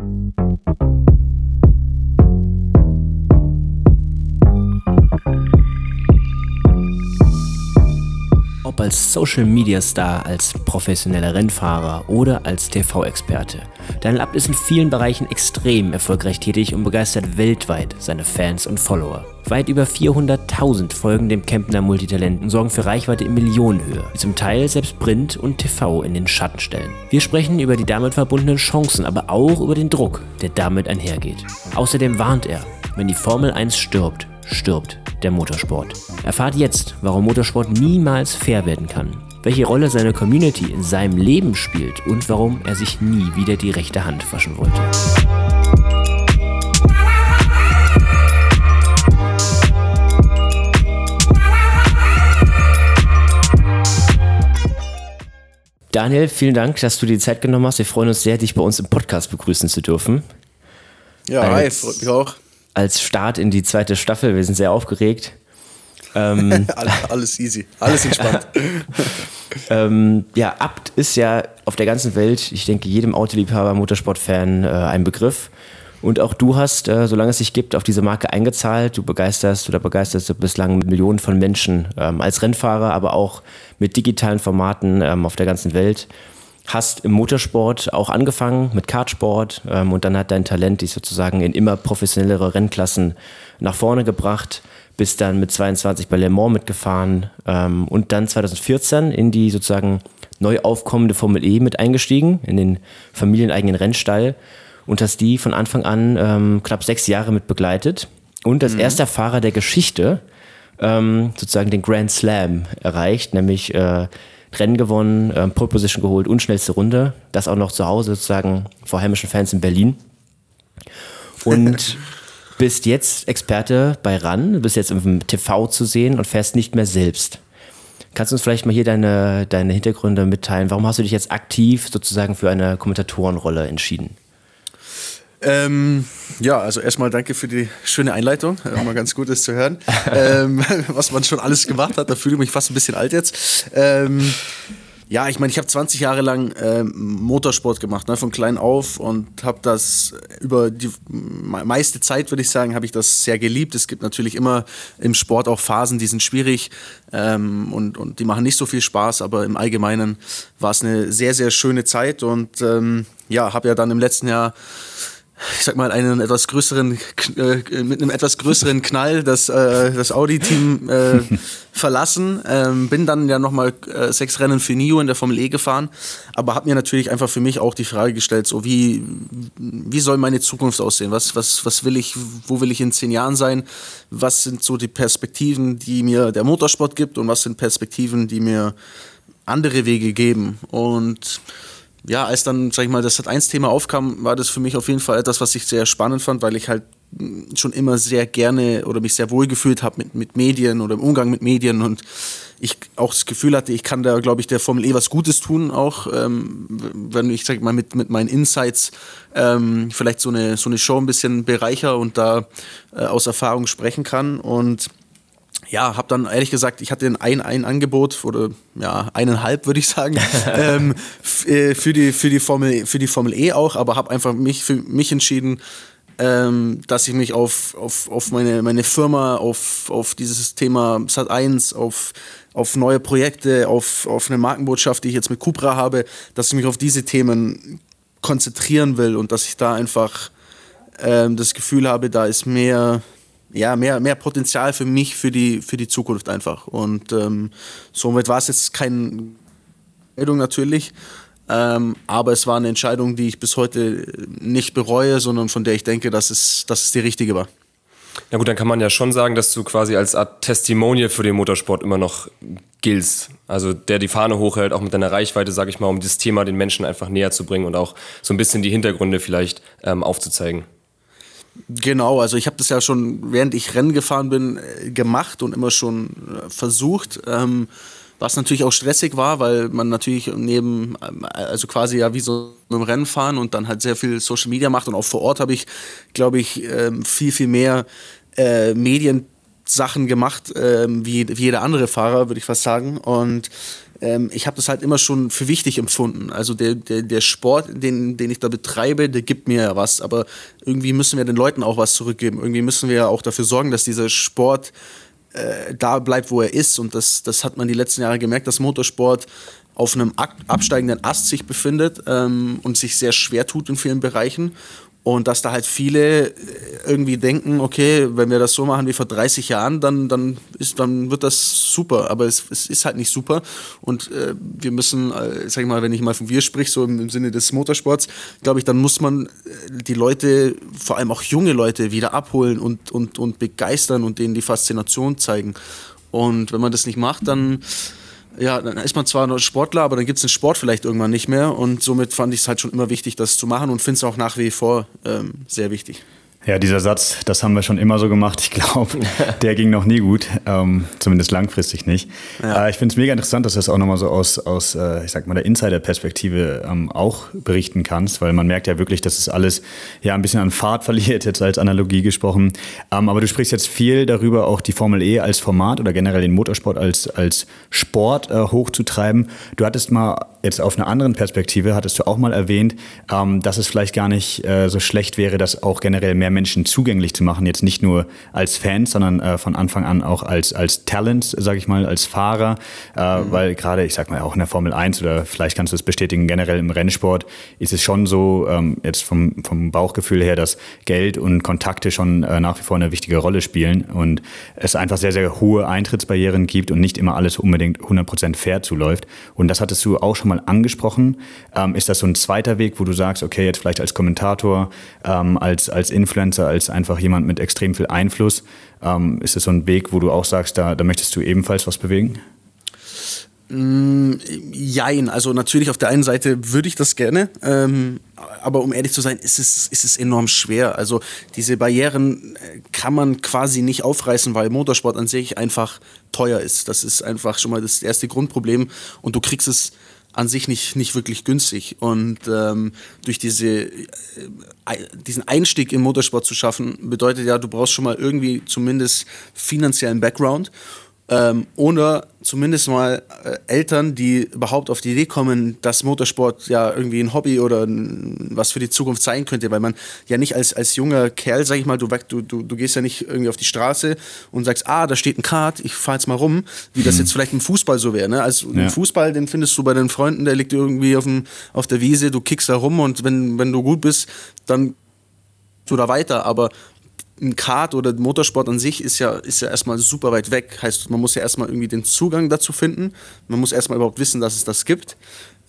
Thank you. Als Social Media Star, als professioneller Rennfahrer oder als TV-Experte. Daniel Abt ist in vielen Bereichen extrem erfolgreich tätig und begeistert weltweit seine Fans und Follower. Weit über 400.000 folgen dem Kempner Multitalent und sorgen für Reichweite in Millionenhöhe, die zum Teil selbst Print und TV in den Schatten stellen. Wir sprechen über die damit verbundenen Chancen, aber auch über den Druck, der damit einhergeht. Außerdem warnt er, wenn die Formel 1 stirbt, stirbt der Motorsport. Erfahrt jetzt, warum Motorsport niemals fair werden kann, welche Rolle seine Community in seinem Leben spielt und warum er sich nie wieder die rechte Hand waschen wollte. Daniel, vielen Dank, dass du dir die Zeit genommen hast. Wir freuen uns sehr, dich bei uns im Podcast begrüßen zu dürfen. Ja, hi, freut mich auch als Start in die zweite Staffel. Wir sind sehr aufgeregt. Ähm, alles easy, alles entspannt. ähm, ja, Abt ist ja auf der ganzen Welt, ich denke, jedem Autoliebhaber, Motorsportfan äh, ein Begriff. Und auch du hast, äh, solange es sich gibt, auf diese Marke eingezahlt. Du begeisterst oder begeisterst du bislang Millionen von Menschen ähm, als Rennfahrer, aber auch mit digitalen Formaten ähm, auf der ganzen Welt hast im Motorsport auch angefangen mit Kartsport ähm, und dann hat dein Talent dich sozusagen in immer professionellere Rennklassen nach vorne gebracht, bist dann mit 22 bei Le Mans mitgefahren ähm, und dann 2014 in die sozusagen neu aufkommende Formel E mit eingestiegen, in den familieneigenen Rennstall und hast die von Anfang an ähm, knapp sechs Jahre mit begleitet und als mhm. erster Fahrer der Geschichte ähm, sozusagen den Grand Slam erreicht, nämlich äh, Rennen gewonnen, äh, Pole Position geholt und schnellste Runde. Das auch noch zu Hause sozusagen vor heimischen Fans in Berlin. Und bist jetzt Experte bei RAN, bist jetzt im TV zu sehen und fährst nicht mehr selbst. Kannst du uns vielleicht mal hier deine, deine Hintergründe mitteilen? Warum hast du dich jetzt aktiv sozusagen für eine Kommentatorenrolle entschieden? Ähm, ja, also erstmal danke für die schöne Einleitung. Immer ganz gut ist zu hören, ähm, was man schon alles gemacht hat. Da fühle ich mich fast ein bisschen alt jetzt. Ähm, ja, ich meine, ich habe 20 Jahre lang ähm, Motorsport gemacht, ne, von klein auf und habe das über die meiste Zeit, würde ich sagen, habe ich das sehr geliebt. Es gibt natürlich immer im Sport auch Phasen, die sind schwierig ähm, und, und die machen nicht so viel Spaß, aber im Allgemeinen war es eine sehr, sehr schöne Zeit und ähm, ja, habe ja dann im letzten Jahr ich sag mal, einen etwas größeren, äh, mit einem etwas größeren Knall das, äh, das Audi-Team äh, verlassen. Ähm, bin dann ja nochmal äh, sechs Rennen für NIO in der Formel E gefahren, aber habe mir natürlich einfach für mich auch die Frage gestellt, so wie, wie soll meine Zukunft aussehen? Was, was, was will ich, wo will ich in zehn Jahren sein? Was sind so die Perspektiven, die mir der Motorsport gibt und was sind Perspektiven, die mir andere Wege geben? Und ja, als dann, sag ich mal, das Sat1-Thema aufkam, war das für mich auf jeden Fall etwas, was ich sehr spannend fand, weil ich halt schon immer sehr gerne oder mich sehr wohl gefühlt habe mit, mit Medien oder im Umgang mit Medien und ich auch das Gefühl hatte, ich kann da, glaube ich, der Formel E was Gutes tun, auch ähm, wenn ich, sag mal, mit, mit meinen Insights ähm, vielleicht so eine, so eine Show ein bisschen bereicher und da äh, aus Erfahrung sprechen kann und ja, habe dann ehrlich gesagt, ich hatte ein, ein Angebot oder ja, eineinhalb würde ich sagen, ähm, äh, für, die, für, die Formel, für die Formel E auch, aber habe einfach mich für mich entschieden, ähm, dass ich mich auf, auf, auf meine, meine Firma, auf, auf dieses Thema Sat1, auf, auf neue Projekte, auf, auf eine Markenbotschaft, die ich jetzt mit Cupra habe, dass ich mich auf diese Themen konzentrieren will und dass ich da einfach ähm, das Gefühl habe, da ist mehr, ja, mehr, mehr Potenzial für mich, für die, für die Zukunft einfach. Und ähm, somit war es jetzt keine Entscheidung natürlich, ähm, aber es war eine Entscheidung, die ich bis heute nicht bereue, sondern von der ich denke, dass es, dass es die richtige war. Na gut, dann kann man ja schon sagen, dass du quasi als Art Testimonial für den Motorsport immer noch giltst. Also der die Fahne hochhält, auch mit deiner Reichweite, sage ich mal, um dieses Thema den Menschen einfach näher zu bringen und auch so ein bisschen die Hintergründe vielleicht ähm, aufzuzeigen. Genau, also ich habe das ja schon, während ich Rennen gefahren bin, äh, gemacht und immer schon äh, versucht. Ähm, was natürlich auch stressig war, weil man natürlich neben, äh, also quasi ja wie so dem Rennen fahren und dann halt sehr viel Social Media macht und auch vor Ort habe ich, glaube ich, ähm, viel, viel mehr äh, Mediensachen gemacht, ähm, wie, wie jeder andere Fahrer, würde ich fast sagen. Und ähm, ich habe das halt immer schon für wichtig empfunden. Also der, der, der Sport, den, den ich da betreibe, der gibt mir ja was. Aber irgendwie müssen wir den Leuten auch was zurückgeben. Irgendwie müssen wir ja auch dafür sorgen, dass dieser Sport äh, da bleibt, wo er ist. Und das, das hat man die letzten Jahre gemerkt, dass Motorsport auf einem absteigenden Ast sich befindet ähm, und sich sehr schwer tut in vielen Bereichen. Und dass da halt viele äh, irgendwie denken, okay, wenn wir das so machen wie vor 30 Jahren, dann, dann, ist, dann wird das super. Aber es, es ist halt nicht super. Und äh, wir müssen, äh, sag ich mal, wenn ich mal von wir sprich, so im, im Sinne des Motorsports, glaube ich, dann muss man äh, die Leute, vor allem auch junge Leute, wieder abholen und, und, und begeistern und denen die Faszination zeigen. Und wenn man das nicht macht, dann ja, dann ist man zwar noch Sportler, aber dann gibt es den Sport vielleicht irgendwann nicht mehr. Und somit fand ich es halt schon immer wichtig, das zu machen und finde es auch nach wie vor ähm, sehr wichtig. Ja, dieser Satz, das haben wir schon immer so gemacht. Ich glaube, der ging noch nie gut, ähm, zumindest langfristig nicht. Ja. Äh, ich finde es mega interessant, dass du das auch nochmal so aus, aus äh, ich sag mal, der Insider-Perspektive ähm, auch berichten kannst, weil man merkt ja wirklich, dass es alles ja ein bisschen an Fahrt verliert, jetzt als Analogie gesprochen. Ähm, aber du sprichst jetzt viel darüber, auch die Formel E als Format oder generell den Motorsport als, als Sport äh, hochzutreiben. Du hattest mal jetzt auf einer anderen Perspektive, hattest du auch mal erwähnt, ähm, dass es vielleicht gar nicht äh, so schlecht wäre, dass auch generell mehr mehr Menschen zugänglich zu machen, jetzt nicht nur als Fans, sondern äh, von Anfang an auch als, als Talents, sage ich mal, als Fahrer, äh, mhm. weil gerade, ich sag mal, auch in der Formel 1 oder vielleicht kannst du es bestätigen, generell im Rennsport ist es schon so, ähm, jetzt vom, vom Bauchgefühl her, dass Geld und Kontakte schon äh, nach wie vor eine wichtige Rolle spielen und es einfach sehr, sehr hohe Eintrittsbarrieren gibt und nicht immer alles unbedingt 100% fair zuläuft. Und das hattest du auch schon mal angesprochen. Ähm, ist das so ein zweiter Weg, wo du sagst, okay, jetzt vielleicht als Kommentator, ähm, als, als Influencer, Influencer, als einfach jemand mit extrem viel Einfluss. Ähm, ist es so ein Weg, wo du auch sagst, da, da möchtest du ebenfalls was bewegen? Mm, jein, also natürlich auf der einen Seite würde ich das gerne, ähm, aber um ehrlich zu sein, ist es, ist es enorm schwer. Also diese Barrieren äh, kann man quasi nicht aufreißen, weil Motorsport an sich einfach teuer ist. Das ist einfach schon mal das erste Grundproblem und du kriegst es an sich nicht, nicht wirklich günstig. Und ähm, durch diese, äh, diesen Einstieg im Motorsport zu schaffen, bedeutet ja, du brauchst schon mal irgendwie zumindest finanziellen Background ähm, oder zumindest mal äh, Eltern, die überhaupt auf die Idee kommen, dass Motorsport ja irgendwie ein Hobby oder ein, was für die Zukunft sein könnte, weil man ja nicht als, als junger Kerl, sag ich mal, du, du, du, du gehst ja nicht irgendwie auf die Straße und sagst, ah, da steht ein Kart, ich fahr jetzt mal rum, wie das mhm. jetzt vielleicht im Fußball so wäre. Ne? Also ja. im Fußball, den findest du bei deinen Freunden, der liegt irgendwie auf, dem, auf der Wiese, du kickst da rum und wenn, wenn du gut bist, dann du da weiter, aber ein Kart oder Motorsport an sich ist ja, ist ja erstmal super weit weg. Heißt, man muss ja erstmal irgendwie den Zugang dazu finden. Man muss erstmal überhaupt wissen, dass es das gibt.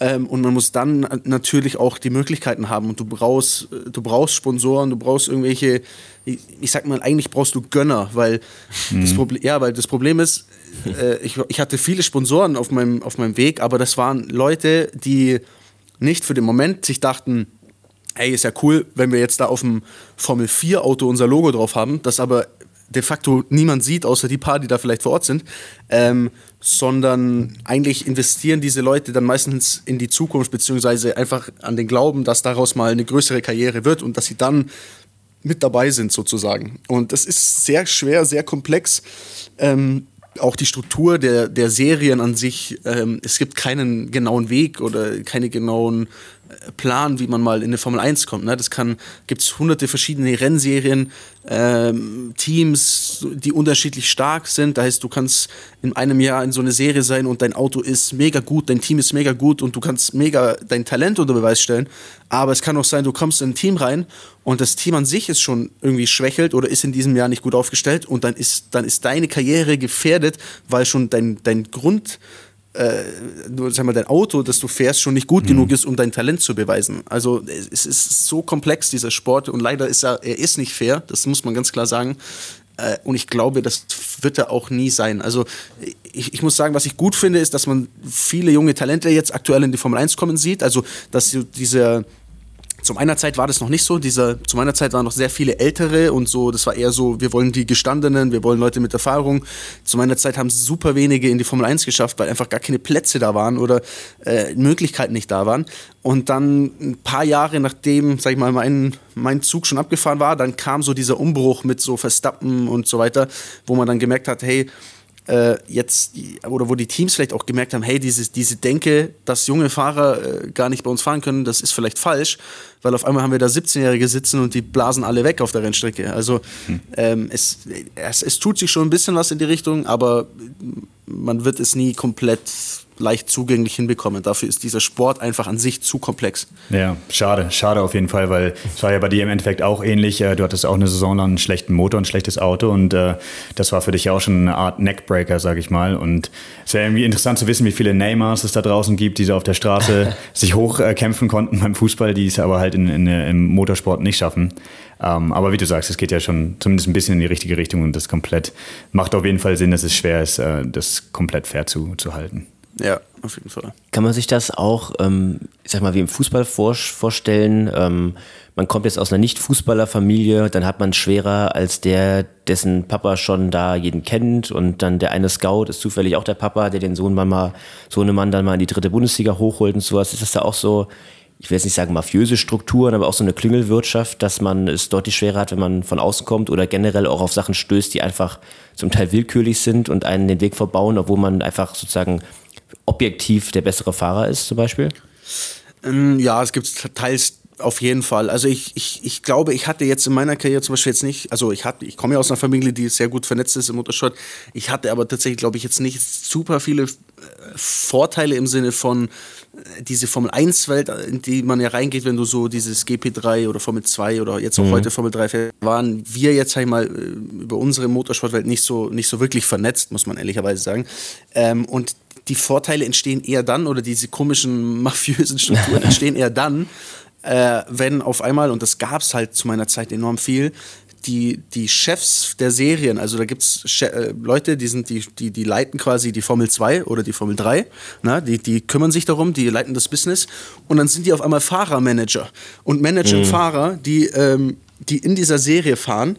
Ähm, und man muss dann natürlich auch die Möglichkeiten haben. Und du brauchst, du brauchst Sponsoren, du brauchst irgendwelche, ich, ich sag mal, eigentlich brauchst du Gönner, weil, mhm. das, Problem, ja, weil das Problem ist, äh, ich, ich hatte viele Sponsoren auf meinem, auf meinem Weg, aber das waren Leute, die nicht für den Moment sich dachten, hey, ist ja cool, wenn wir jetzt da auf dem Formel 4 Auto unser Logo drauf haben, das aber de facto niemand sieht, außer die paar, die da vielleicht vor Ort sind, ähm, sondern eigentlich investieren diese Leute dann meistens in die Zukunft, beziehungsweise einfach an den Glauben, dass daraus mal eine größere Karriere wird und dass sie dann mit dabei sind sozusagen. Und das ist sehr schwer, sehr komplex. Ähm, auch die Struktur der, der Serien an sich, ähm, es gibt keinen genauen Weg oder keine genauen äh, Plan, wie man mal in eine Formel 1 kommt. Ne? Das kann, gibt es hunderte verschiedene Rennserien, ähm, Teams, die unterschiedlich stark sind. Da heißt, du kannst in einem Jahr in so eine Serie sein und dein Auto ist mega gut, dein Team ist mega gut und du kannst mega dein Talent unter Beweis stellen. Aber es kann auch sein, du kommst in ein Team rein und das Team an sich ist schon irgendwie schwächelt oder ist in diesem Jahr nicht gut aufgestellt und dann ist, dann ist deine Karriere gefährdet, weil schon dein, dein Grund, äh, sag mal, dein Auto, das du fährst, schon nicht gut mhm. genug ist, um dein Talent zu beweisen. Also es ist so komplex, dieser Sport, und leider ist er, er ist nicht fair, das muss man ganz klar sagen. Äh, und ich glaube, das wird er auch nie sein. Also ich, ich, muss sagen, was ich gut finde, ist, dass man viele junge Talente jetzt aktuell in die Formel 1 kommen sieht. Also dass diese zu meiner Zeit war das noch nicht so. Dieser, zu meiner Zeit waren noch sehr viele Ältere und so, das war eher so, wir wollen die Gestandenen, wir wollen Leute mit Erfahrung. Zu meiner Zeit haben super wenige in die Formel 1 geschafft, weil einfach gar keine Plätze da waren oder äh, Möglichkeiten nicht da waren. Und dann ein paar Jahre nachdem, sag ich mal, mein, mein Zug schon abgefahren war, dann kam so dieser Umbruch mit so Verstappen und so weiter, wo man dann gemerkt hat, hey, äh, jetzt, oder wo die Teams vielleicht auch gemerkt haben, hey, diese, diese Denke, dass junge Fahrer äh, gar nicht bei uns fahren können, das ist vielleicht falsch, weil auf einmal haben wir da 17-Jährige sitzen und die blasen alle weg auf der Rennstrecke. Also hm. ähm, es, es, es tut sich schon ein bisschen was in die Richtung, aber man wird es nie komplett leicht zugänglich hinbekommen. Dafür ist dieser Sport einfach an sich zu komplex. Ja, schade, schade auf jeden Fall, weil es war ja bei dir im Endeffekt auch ähnlich. Äh, du hattest auch eine Saison lang einen schlechten Motor, ein schlechtes Auto und äh, das war für dich auch schon eine Art Neckbreaker, sag ich mal. Und es wäre irgendwie interessant zu wissen, wie viele Neymars es da draußen gibt, die so auf der Straße sich hochkämpfen äh, konnten beim Fußball, die es aber halt in, in, im Motorsport nicht schaffen. Ähm, aber wie du sagst, es geht ja schon zumindest ein bisschen in die richtige Richtung und das komplett macht auf jeden Fall Sinn, dass es schwer ist, äh, das komplett fair zu, zu halten. Ja, auf jeden Fall. Kann man sich das auch, ähm, ich sag mal, wie im Fußball vor, vorstellen? Ähm, man kommt jetzt aus einer Nicht-Fußballerfamilie, dann hat man schwerer als der, dessen Papa schon da jeden kennt und dann der eine Scout ist zufällig auch der Papa, der den Sohn mal, Sohnemann dann mal in die dritte Bundesliga hochholt und sowas. Ist das da auch so, ich will jetzt nicht sagen mafiöse Strukturen, aber auch so eine Klüngelwirtschaft, dass man es deutlich schwerer hat, wenn man von außen kommt oder generell auch auf Sachen stößt, die einfach zum Teil willkürlich sind und einen den Weg verbauen, obwohl man einfach sozusagen objektiv der bessere Fahrer ist, zum Beispiel? Ähm, ja, es gibt teils auf jeden Fall. Also ich, ich, ich glaube, ich hatte jetzt in meiner Karriere zum Beispiel jetzt nicht, also ich hatte, ich komme ja aus einer Familie, die sehr gut vernetzt ist im Motorsport. Ich hatte aber tatsächlich, glaube ich, jetzt nicht super viele äh, Vorteile im Sinne von diese Formel 1-Welt, in die man ja reingeht, wenn du so dieses GP3 oder Formel 2 oder jetzt auch mhm. heute Formel 3 fährst, waren wir jetzt sag ich mal äh, über unsere Motorsportwelt nicht so, nicht so wirklich vernetzt, muss man ehrlicherweise sagen. Ähm, und die Vorteile entstehen eher dann oder diese komischen mafiösen Strukturen entstehen eher dann, äh, wenn auf einmal, und das gab es halt zu meiner Zeit enorm viel, die, die Chefs der Serien, also da gibt es äh, Leute, die, sind, die, die, die leiten quasi die Formel 2 oder die Formel 3, na, die, die kümmern sich darum, die leiten das Business und dann sind die auf einmal Fahrermanager und managen mhm. Fahrer, die, ähm, die in dieser Serie fahren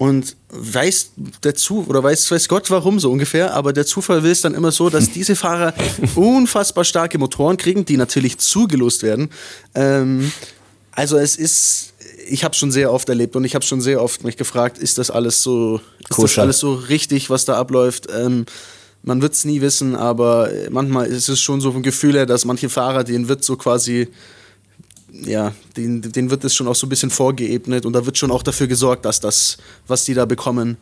und weiß dazu oder weiß, weiß Gott warum so ungefähr, aber der Zufall will es dann immer so, dass diese Fahrer unfassbar starke Motoren kriegen, die natürlich zugelost werden. Ähm, also es ist, ich habe schon sehr oft erlebt und ich habe schon sehr oft mich gefragt, ist das alles so, ist das alles so richtig, was da abläuft? Ähm, man wird es nie wissen, aber manchmal ist es schon so ein Gefühl her, dass manche Fahrer, denen wird so quasi ja, den, den wird es schon auch so ein bisschen vorgeebnet und da wird schon auch dafür gesorgt, dass das, was die da bekommen,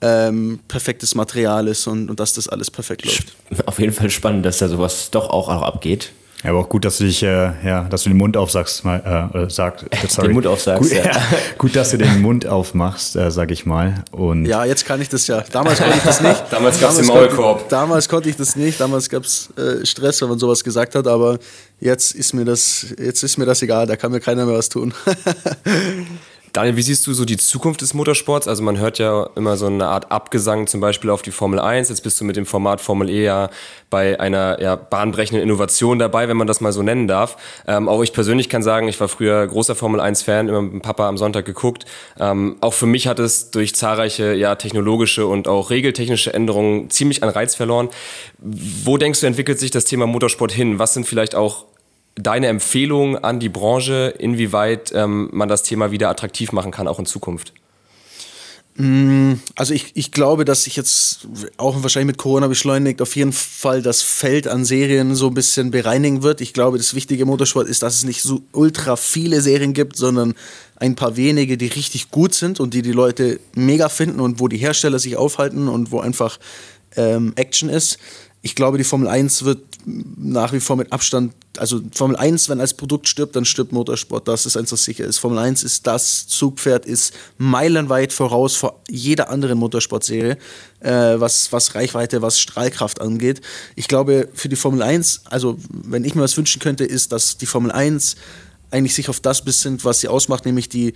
ähm, perfektes Material ist und, und dass das alles perfekt läuft. Auf jeden Fall spannend, dass da sowas doch auch, auch abgeht. Ja, aber auch gut, dass du dich, äh, ja, dass du den Mund aufsagst, mal, äh, sagt, sorry. Den Mund aufsagst, gut, ja. gut, dass du den Mund aufmachst, äh, sag ich mal. Und ja, jetzt kann ich das ja. Damals konnte ich das nicht. damals gab es den Maulkorb. damals konnte ich das nicht. Damals gab es äh, Stress, wenn man sowas gesagt hat. Aber jetzt ist mir das, jetzt ist mir das egal. Da kann mir keiner mehr was tun. Daniel, wie siehst du so die Zukunft des Motorsports? Also man hört ja immer so eine Art Abgesang zum Beispiel auf die Formel 1. Jetzt bist du mit dem Format Formel E ja bei einer ja, bahnbrechenden Innovation dabei, wenn man das mal so nennen darf. Ähm, auch ich persönlich kann sagen, ich war früher großer Formel 1-Fan, immer mit dem Papa am Sonntag geguckt. Ähm, auch für mich hat es durch zahlreiche ja, technologische und auch regeltechnische Änderungen ziemlich an Reiz verloren. Wo denkst du, entwickelt sich das Thema Motorsport hin? Was sind vielleicht auch deine Empfehlung an die Branche, inwieweit ähm, man das Thema wieder attraktiv machen kann, auch in Zukunft? Mm, also ich, ich glaube, dass sich jetzt auch wahrscheinlich mit Corona beschleunigt auf jeden Fall das Feld an Serien so ein bisschen bereinigen wird. Ich glaube, das wichtige Motorsport ist, dass es nicht so ultra viele Serien gibt, sondern ein paar wenige, die richtig gut sind und die die Leute mega finden und wo die Hersteller sich aufhalten und wo einfach ähm, Action ist ich glaube, die Formel 1 wird nach wie vor mit Abstand, also Formel 1, wenn als Produkt stirbt, dann stirbt Motorsport. Das ist eins, was sicher ist. Formel 1 ist das Zugpferd, ist meilenweit voraus vor jeder anderen Motorsportserie, äh, was, was Reichweite, was Strahlkraft angeht. Ich glaube, für die Formel 1, also wenn ich mir was wünschen könnte, ist, dass die Formel 1 eigentlich sich auf das besinnt, was sie ausmacht, nämlich die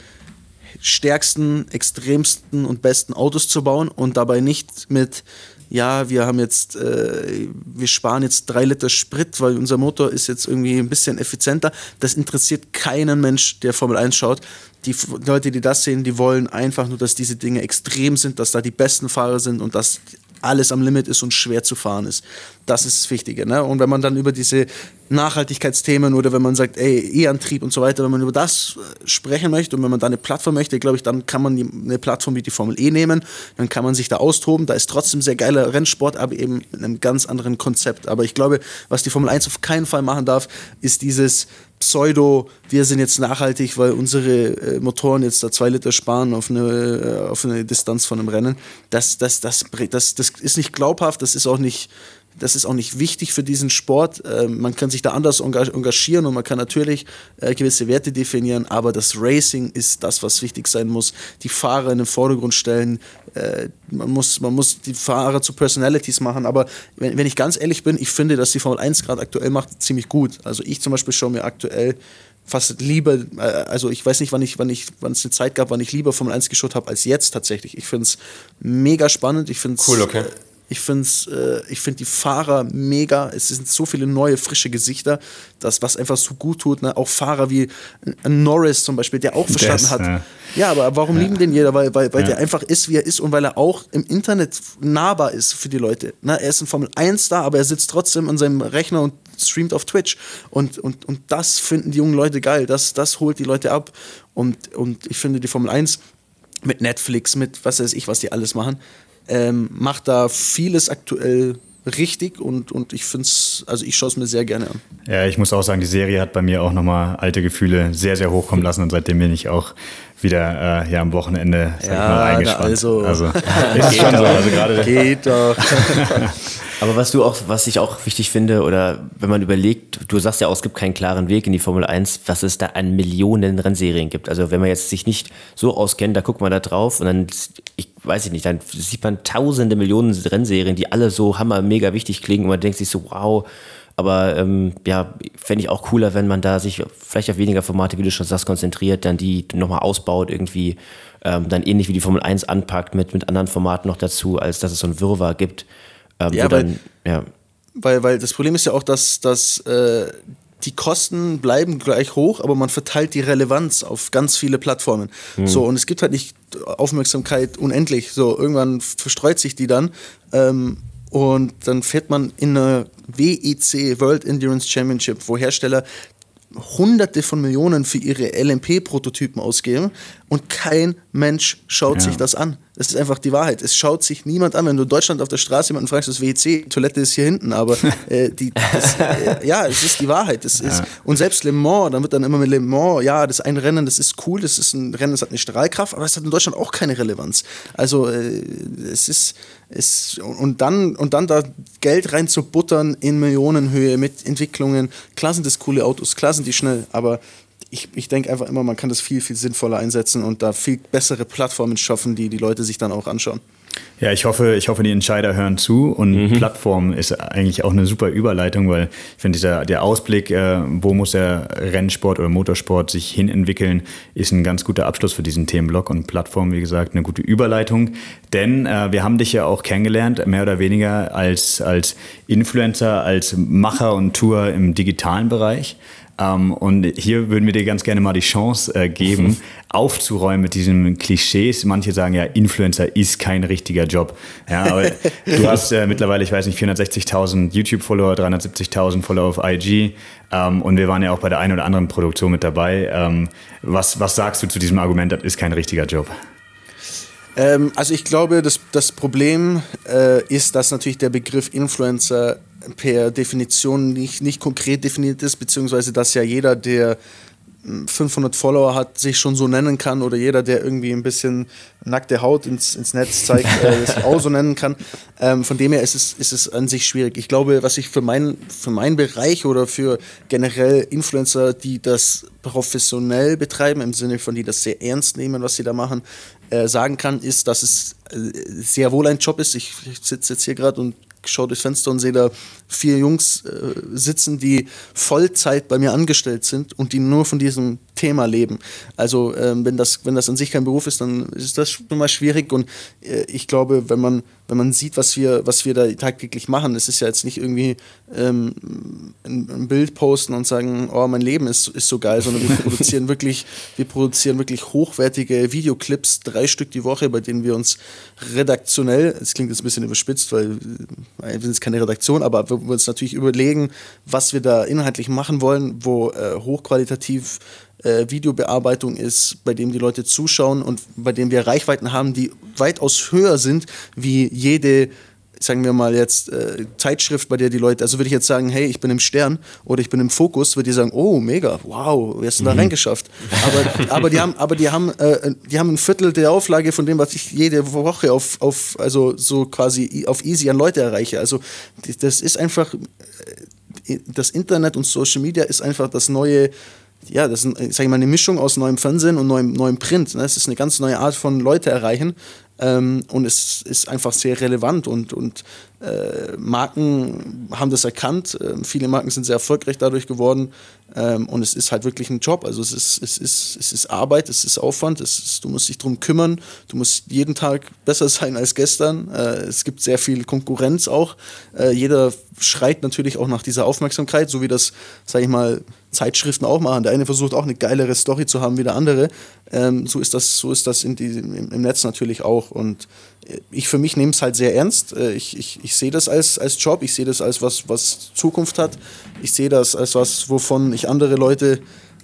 stärksten, extremsten und besten Autos zu bauen und dabei nicht mit ja, wir haben jetzt, äh, wir sparen jetzt drei Liter Sprit, weil unser Motor ist jetzt irgendwie ein bisschen effizienter. Das interessiert keinen Mensch, der Formel 1 schaut. Die Leute, die das sehen, die wollen einfach nur, dass diese Dinge extrem sind, dass da die besten Fahrer sind und dass alles am Limit ist und schwer zu fahren ist. Das ist das Wichtige. Ne? Und wenn man dann über diese Nachhaltigkeitsthemen oder wenn man sagt, ey, E-Antrieb und so weiter, wenn man über das äh, sprechen möchte und wenn man da eine Plattform möchte, glaube ich, dann kann man eine Plattform wie die Formel E nehmen, dann kann man sich da austoben. Da ist trotzdem sehr geiler Rennsport, aber eben mit einem ganz anderen Konzept. Aber ich glaube, was die Formel 1 auf keinen Fall machen darf, ist dieses Pseudo, wir sind jetzt nachhaltig, weil unsere äh, Motoren jetzt da zwei Liter sparen auf eine, äh, auf eine Distanz von einem Rennen. Das, das, das, das, das ist nicht glaubhaft, das ist auch nicht, das ist auch nicht wichtig für diesen Sport. Ähm, man kann sich da anders engagieren und man kann natürlich äh, gewisse Werte definieren, aber das Racing ist das, was wichtig sein muss. Die Fahrer in den Vordergrund stellen. Äh, man, muss, man muss die Fahrer zu Personalities machen. Aber wenn, wenn ich ganz ehrlich bin, ich finde, dass die Formel 1 gerade aktuell macht, ziemlich gut. Also ich zum Beispiel schaue mir aktuell fast lieber, äh, also ich weiß nicht, wann ich, wann ich, wann es eine Zeit gab, wann ich lieber Formel 1 geschaut habe als jetzt tatsächlich. Ich finde es mega spannend. Ich finde cool, okay. Ich finde äh, ich find die Fahrer mega. Es sind so viele neue, frische Gesichter, das, was einfach so gut tut. Ne? Auch Fahrer wie Norris zum Beispiel, der auch verstanden das, hat. Ja. ja. aber warum ja. lieben den jeder? Weil, weil, weil ja. der einfach ist, wie er ist und weil er auch im Internet nahbar ist für die Leute. Ne? Er ist ein Formel 1 da, aber er sitzt trotzdem an seinem Rechner und streamt auf Twitch. Und, und, und das finden die jungen Leute geil. Das, das holt die Leute ab. Und, und ich finde, die Formel 1 mit Netflix, mit was weiß ich, was die alles machen, ähm, macht da vieles aktuell richtig und, und ich finde es, also ich schaue es mir sehr gerne an. Ja, ich muss auch sagen, die Serie hat bei mir auch nochmal alte Gefühle sehr, sehr hochkommen lassen und seitdem bin ich auch wieder äh, ja, am Wochenende sag ja, ich mal, eingespannt. Also, also ist schon so. Also gerade Geht doch. Aber was du auch, was ich auch wichtig finde, oder wenn man überlegt, du sagst ja auch, es gibt keinen klaren Weg in die Formel 1, was es da an Millionen Rennserien gibt. Also wenn man jetzt sich nicht so auskennt, da guckt man da drauf und dann, ich weiß ich nicht, dann sieht man tausende Millionen Rennserien, die alle so hammer mega wichtig klingen und man denkt sich so, wow, aber ähm, ja, fände ich auch cooler, wenn man da sich vielleicht auf weniger Formate, wie du schon sagst, konzentriert, dann die nochmal ausbaut, irgendwie ähm, dann ähnlich wie die Formel 1 anpackt mit, mit anderen Formaten noch dazu, als dass es so ein Wirrwarr gibt. Ähm, ja, weil, dann, ja. Weil, weil das Problem ist ja auch, dass, dass äh, die Kosten bleiben gleich hoch, aber man verteilt die Relevanz auf ganz viele Plattformen. Mhm. So, und es gibt halt nicht Aufmerksamkeit unendlich. So, irgendwann verstreut sich die dann. Ähm, und dann fährt man in eine WEC, World Endurance Championship, wo Hersteller Hunderte von Millionen für ihre LMP-Prototypen ausgeben und kein Mensch schaut ja. sich das an. Das ist einfach die Wahrheit. Es schaut sich niemand an. Wenn du in Deutschland auf der Straße jemanden fragst, das WC, die Toilette ist hier hinten, aber äh, die, das, äh, ja, es ist die Wahrheit. Das ist, Und selbst Le Mans, dann wird dann immer mit Le Mans, ja, das ein Rennen, das ist cool, das ist ein Rennen, das hat eine Strahlkraft, aber es hat in Deutschland auch keine Relevanz. Also äh, es ist, es, und, dann, und dann da Geld rein zu buttern in Millionenhöhe mit Entwicklungen. Klar sind das coole Autos, klar sind die schnell, aber ich, ich denke einfach immer, man kann das viel, viel sinnvoller einsetzen und da viel bessere Plattformen schaffen, die die Leute sich dann auch anschauen. Ja, ich hoffe, ich hoffe, die Entscheider hören zu und mhm. Plattform ist eigentlich auch eine super Überleitung, weil ich finde, dieser der Ausblick, äh, wo muss der Rennsport oder Motorsport sich hinentwickeln, ist ein ganz guter Abschluss für diesen Themenblock und Plattform, wie gesagt, eine gute Überleitung. Denn äh, wir haben dich ja auch kennengelernt, mehr oder weniger als, als Influencer, als Macher und Tour im digitalen Bereich. Ähm, und hier würden wir dir ganz gerne mal die Chance äh, geben, aufzuräumen mit diesen Klischees. Manche sagen ja, Influencer ist kein richtiger Job. Ja, aber du hast äh, mittlerweile, ich weiß nicht, 460.000 YouTube-Follower, 370.000 Follower auf IG. Ähm, und wir waren ja auch bei der einen oder anderen Produktion mit dabei. Ähm, was, was sagst du zu diesem Argument, das ist kein richtiger Job? Ähm, also ich glaube, das, das Problem äh, ist, dass natürlich der Begriff Influencer per Definition nicht, nicht konkret definiert ist, beziehungsweise dass ja jeder, der 500 hm, Follower hat, sich schon so nennen kann oder jeder, der irgendwie ein bisschen nackte Haut ins, ins Netz zeigt, äh, sich auch so nennen kann. Ähm, von dem her ist es, ist es an sich schwierig. Ich glaube, was ich für, mein, für meinen Bereich oder für generell Influencer, die das professionell betreiben, im Sinne von die das sehr ernst nehmen, was sie da machen, äh, sagen kann, ist, dass es äh, sehr wohl ein Job ist. Ich, ich sitze jetzt hier gerade und schaue durchs Fenster und sehe da vier Jungs äh, sitzen, die Vollzeit bei mir angestellt sind und die nur von diesem Thema leben. Also ähm, wenn, das, wenn das an sich kein Beruf ist, dann ist das schon mal schwierig und äh, ich glaube, wenn man, wenn man sieht, was wir, was wir da tagtäglich machen, es ist ja jetzt nicht irgendwie ähm, ein, ein, Bild posten und sagen, oh, mein Leben ist, ist so geil, sondern wir produzieren wirklich, wir produzieren wirklich hochwertige Videoclips, drei Stück die Woche, bei denen wir uns redaktionell, es klingt jetzt ein bisschen überspitzt, weil äh, wir sind keine Redaktion, aber wir uns natürlich überlegen, was wir da inhaltlich machen wollen, wo äh, hochqualitativ äh, Videobearbeitung ist, bei dem die Leute zuschauen und bei dem wir Reichweiten haben, die weitaus höher sind wie jede sagen wir mal jetzt äh, Zeitschrift, bei der die Leute, also würde ich jetzt sagen, hey, ich bin im Stern oder ich bin im Fokus, würde die sagen, oh, mega, wow, wie hast du mhm. da reingeschafft? Aber, aber die haben, aber die haben, äh, die haben ein Viertel der Auflage von dem, was ich jede Woche auf, auf also so quasi auf easy an Leute erreiche. Also das ist einfach, äh, das Internet und Social Media ist einfach das neue ja, das ist sag ich mal, eine Mischung aus neuem Fernsehen und neuem, neuem Print. Ne? Es ist eine ganz neue Art von Leute erreichen ähm, und es ist einfach sehr relevant und, und äh, Marken haben das erkannt. Ähm, viele Marken sind sehr erfolgreich dadurch geworden ähm, und es ist halt wirklich ein Job. Also es ist, es ist, es ist Arbeit, es ist Aufwand, es ist, du musst dich darum kümmern, du musst jeden Tag besser sein als gestern. Äh, es gibt sehr viel Konkurrenz auch. Äh, jeder schreit natürlich auch nach dieser Aufmerksamkeit, so wie das, sage ich mal, Zeitschriften auch machen. Der eine versucht auch eine geilere Story zu haben wie der andere. Ähm, so ist das, so ist das in die, im, Netz natürlich auch. Und ich für mich nehme es halt sehr ernst. Äh, ich, ich, ich sehe das als, als Job, ich sehe das als was, was Zukunft hat. Ich sehe das als was, wovon ich andere Leute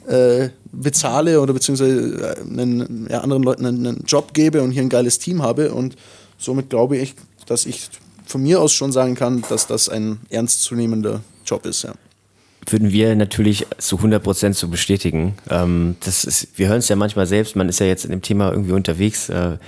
äh, bezahle oder beziehungsweise äh, einen, ja, anderen Leuten einen, einen, Job gebe und hier ein geiles Team habe. Und somit glaube ich, dass ich von mir aus schon sagen kann, dass das ein ernstzunehmender Job ist. Ja würden wir natürlich zu 100 Prozent so bestätigen. Ähm, das ist, wir hören es ja manchmal selbst, man ist ja jetzt in dem Thema irgendwie unterwegs. Äh,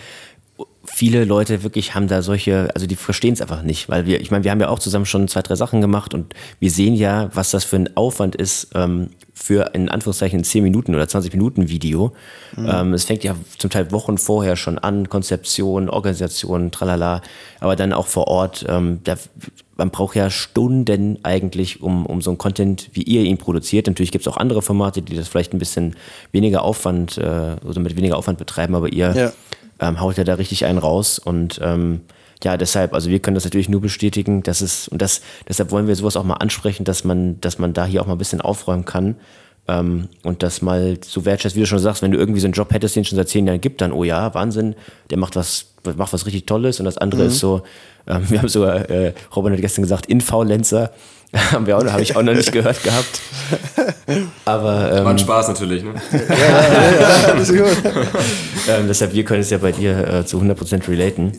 viele Leute wirklich haben da solche, also die verstehen es einfach nicht, weil wir, ich meine, wir haben ja auch zusammen schon zwei, drei Sachen gemacht und wir sehen ja, was das für ein Aufwand ist ähm, für in Anführungszeichen 10 Minuten oder 20 Minuten Video. Mhm. Ähm, es fängt ja zum Teil Wochen vorher schon an, Konzeption, Organisation, tralala, aber dann auch vor Ort, ähm, da, man braucht ja Stunden eigentlich, um, um so einen Content, wie ihr ihn produziert. Natürlich gibt es auch andere Formate, die das vielleicht ein bisschen weniger Aufwand äh, oder mit weniger Aufwand betreiben, aber ihr ja ähm, haut er da richtig einen raus und ähm, ja, deshalb, also wir können das natürlich nur bestätigen, dass es, und das, deshalb wollen wir sowas auch mal ansprechen, dass man, dass man da hier auch mal ein bisschen aufräumen kann. Ähm, und das mal so wertschätzt, wie du schon sagst, wenn du irgendwie so einen Job hättest, den es schon seit zehn Jahren gibt, dann, oh ja, Wahnsinn, der macht was, macht was richtig Tolles. Und das andere mhm. ist so, ähm, wir haben sogar, äh, Robin hat gestern gesagt, Infaulenzer. haben wir auch, habe ich auch noch nicht gehört gehabt. Aber ähm, war ein Spaß natürlich, ne? ja, ja, ja, ja, ist gut. ähm, deshalb wir können es ja bei dir äh, zu 100% relaten.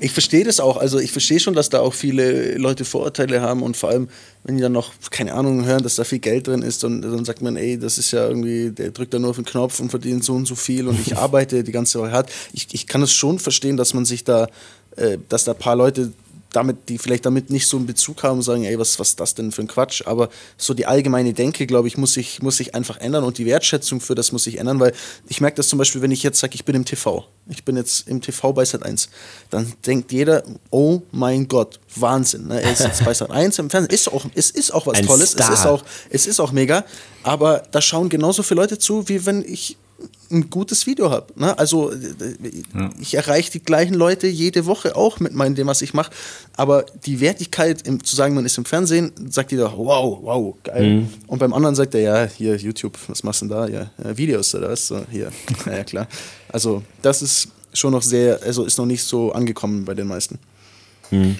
Ich verstehe das auch. Also ich verstehe schon, dass da auch viele Leute Vorurteile haben und vor allem, wenn die dann noch, keine Ahnung, hören, dass da viel Geld drin ist und dann sagt man, ey, das ist ja irgendwie, der drückt da nur auf den Knopf und verdient so und so viel und ich arbeite die ganze Woche hart. Ich, ich kann es schon verstehen, dass man sich da, äh, dass da ein paar Leute damit, die vielleicht damit nicht so einen Bezug haben und sagen, ey, was, was ist das denn für ein Quatsch? Aber so die allgemeine Denke, glaube ich, muss sich, muss sich einfach ändern und die Wertschätzung für das muss sich ändern, weil ich merke das zum Beispiel, wenn ich jetzt sage, ich bin im TV, ich bin jetzt im TV bei Sat 1, dann denkt jeder, oh mein Gott, Wahnsinn, ne? er ist jetzt bei Sat 1 im Fernsehen, ist auch, es ist auch was ein Tolles, es ist auch, es ist auch mega, aber da schauen genauso viele Leute zu, wie wenn ich ein gutes Video habe. Ne? Also ja. ich erreiche die gleichen Leute jede Woche auch mit meinem, dem, was ich mache. Aber die Wertigkeit, im, zu sagen, man ist im Fernsehen, sagt jeder, wow, wow, geil. Mhm. Und beim anderen sagt er, ja, hier, YouTube, was machst du denn da? Ja, Videos oder was? So, hier, ja, ja, klar. Also das ist schon noch sehr, also ist noch nicht so angekommen bei den meisten. Mhm.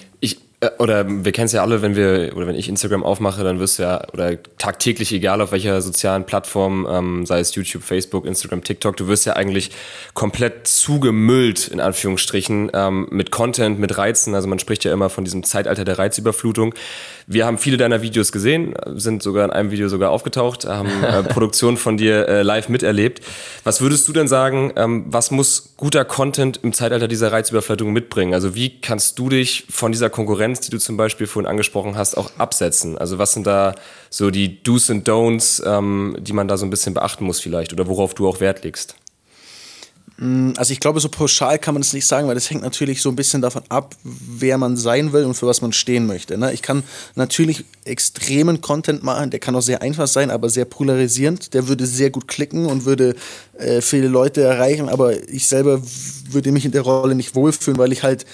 Äh, oder wir kennen es ja alle, wenn wir oder wenn ich Instagram aufmache, dann wirst du ja oder tagtäglich, egal auf welcher sozialen Plattform, ähm, sei es YouTube, Facebook, Instagram, TikTok, du wirst ja eigentlich komplett zugemüllt in Anführungsstrichen ähm, mit Content, mit Reizen. Also man spricht ja immer von diesem Zeitalter der Reizüberflutung. Wir haben viele deiner Videos gesehen, sind sogar in einem Video sogar aufgetaucht, haben äh, Produktionen von dir äh, live miterlebt. Was würdest du denn sagen, ähm, was muss guter Content im Zeitalter dieser Reizüberflutung mitbringen? Also wie kannst du dich von dieser Konkurrenz, die du zum Beispiel vorhin angesprochen hast, auch absetzen? Also was sind da so die Do's and Don'ts, ähm, die man da so ein bisschen beachten muss vielleicht oder worauf du auch Wert legst? Mm, also ich glaube, so pauschal kann man es nicht sagen, weil das hängt natürlich so ein bisschen davon ab, wer man sein will und für was man stehen möchte. Ne? Ich kann natürlich extremen Content machen, der kann auch sehr einfach sein, aber sehr polarisierend. Der würde sehr gut klicken und würde äh, viele Leute erreichen, aber ich selber würde mich in der Rolle nicht wohlfühlen, weil ich halt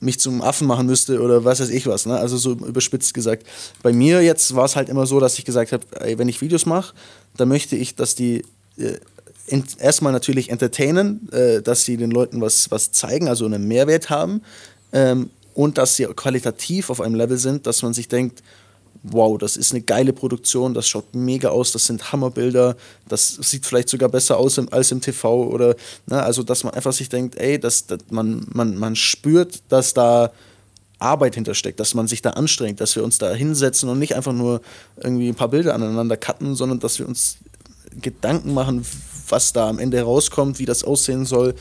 mich zum Affen machen müsste oder was weiß ich was. Ne? Also so überspitzt gesagt. Bei mir jetzt war es halt immer so, dass ich gesagt habe, wenn ich Videos mache, dann möchte ich, dass die äh, erstmal natürlich entertainen, äh, dass sie den Leuten was, was zeigen, also einen Mehrwert haben ähm, und dass sie qualitativ auf einem Level sind, dass man sich denkt, wow, das ist eine geile Produktion, das schaut mega aus, das sind Hammerbilder, das sieht vielleicht sogar besser aus im, als im TV oder, ne, also dass man einfach sich denkt, ey, das, das, man, man, man spürt, dass da Arbeit hintersteckt, dass man sich da anstrengt, dass wir uns da hinsetzen und nicht einfach nur irgendwie ein paar Bilder aneinander cutten, sondern dass wir uns Gedanken machen, was da am Ende rauskommt, wie das aussehen soll,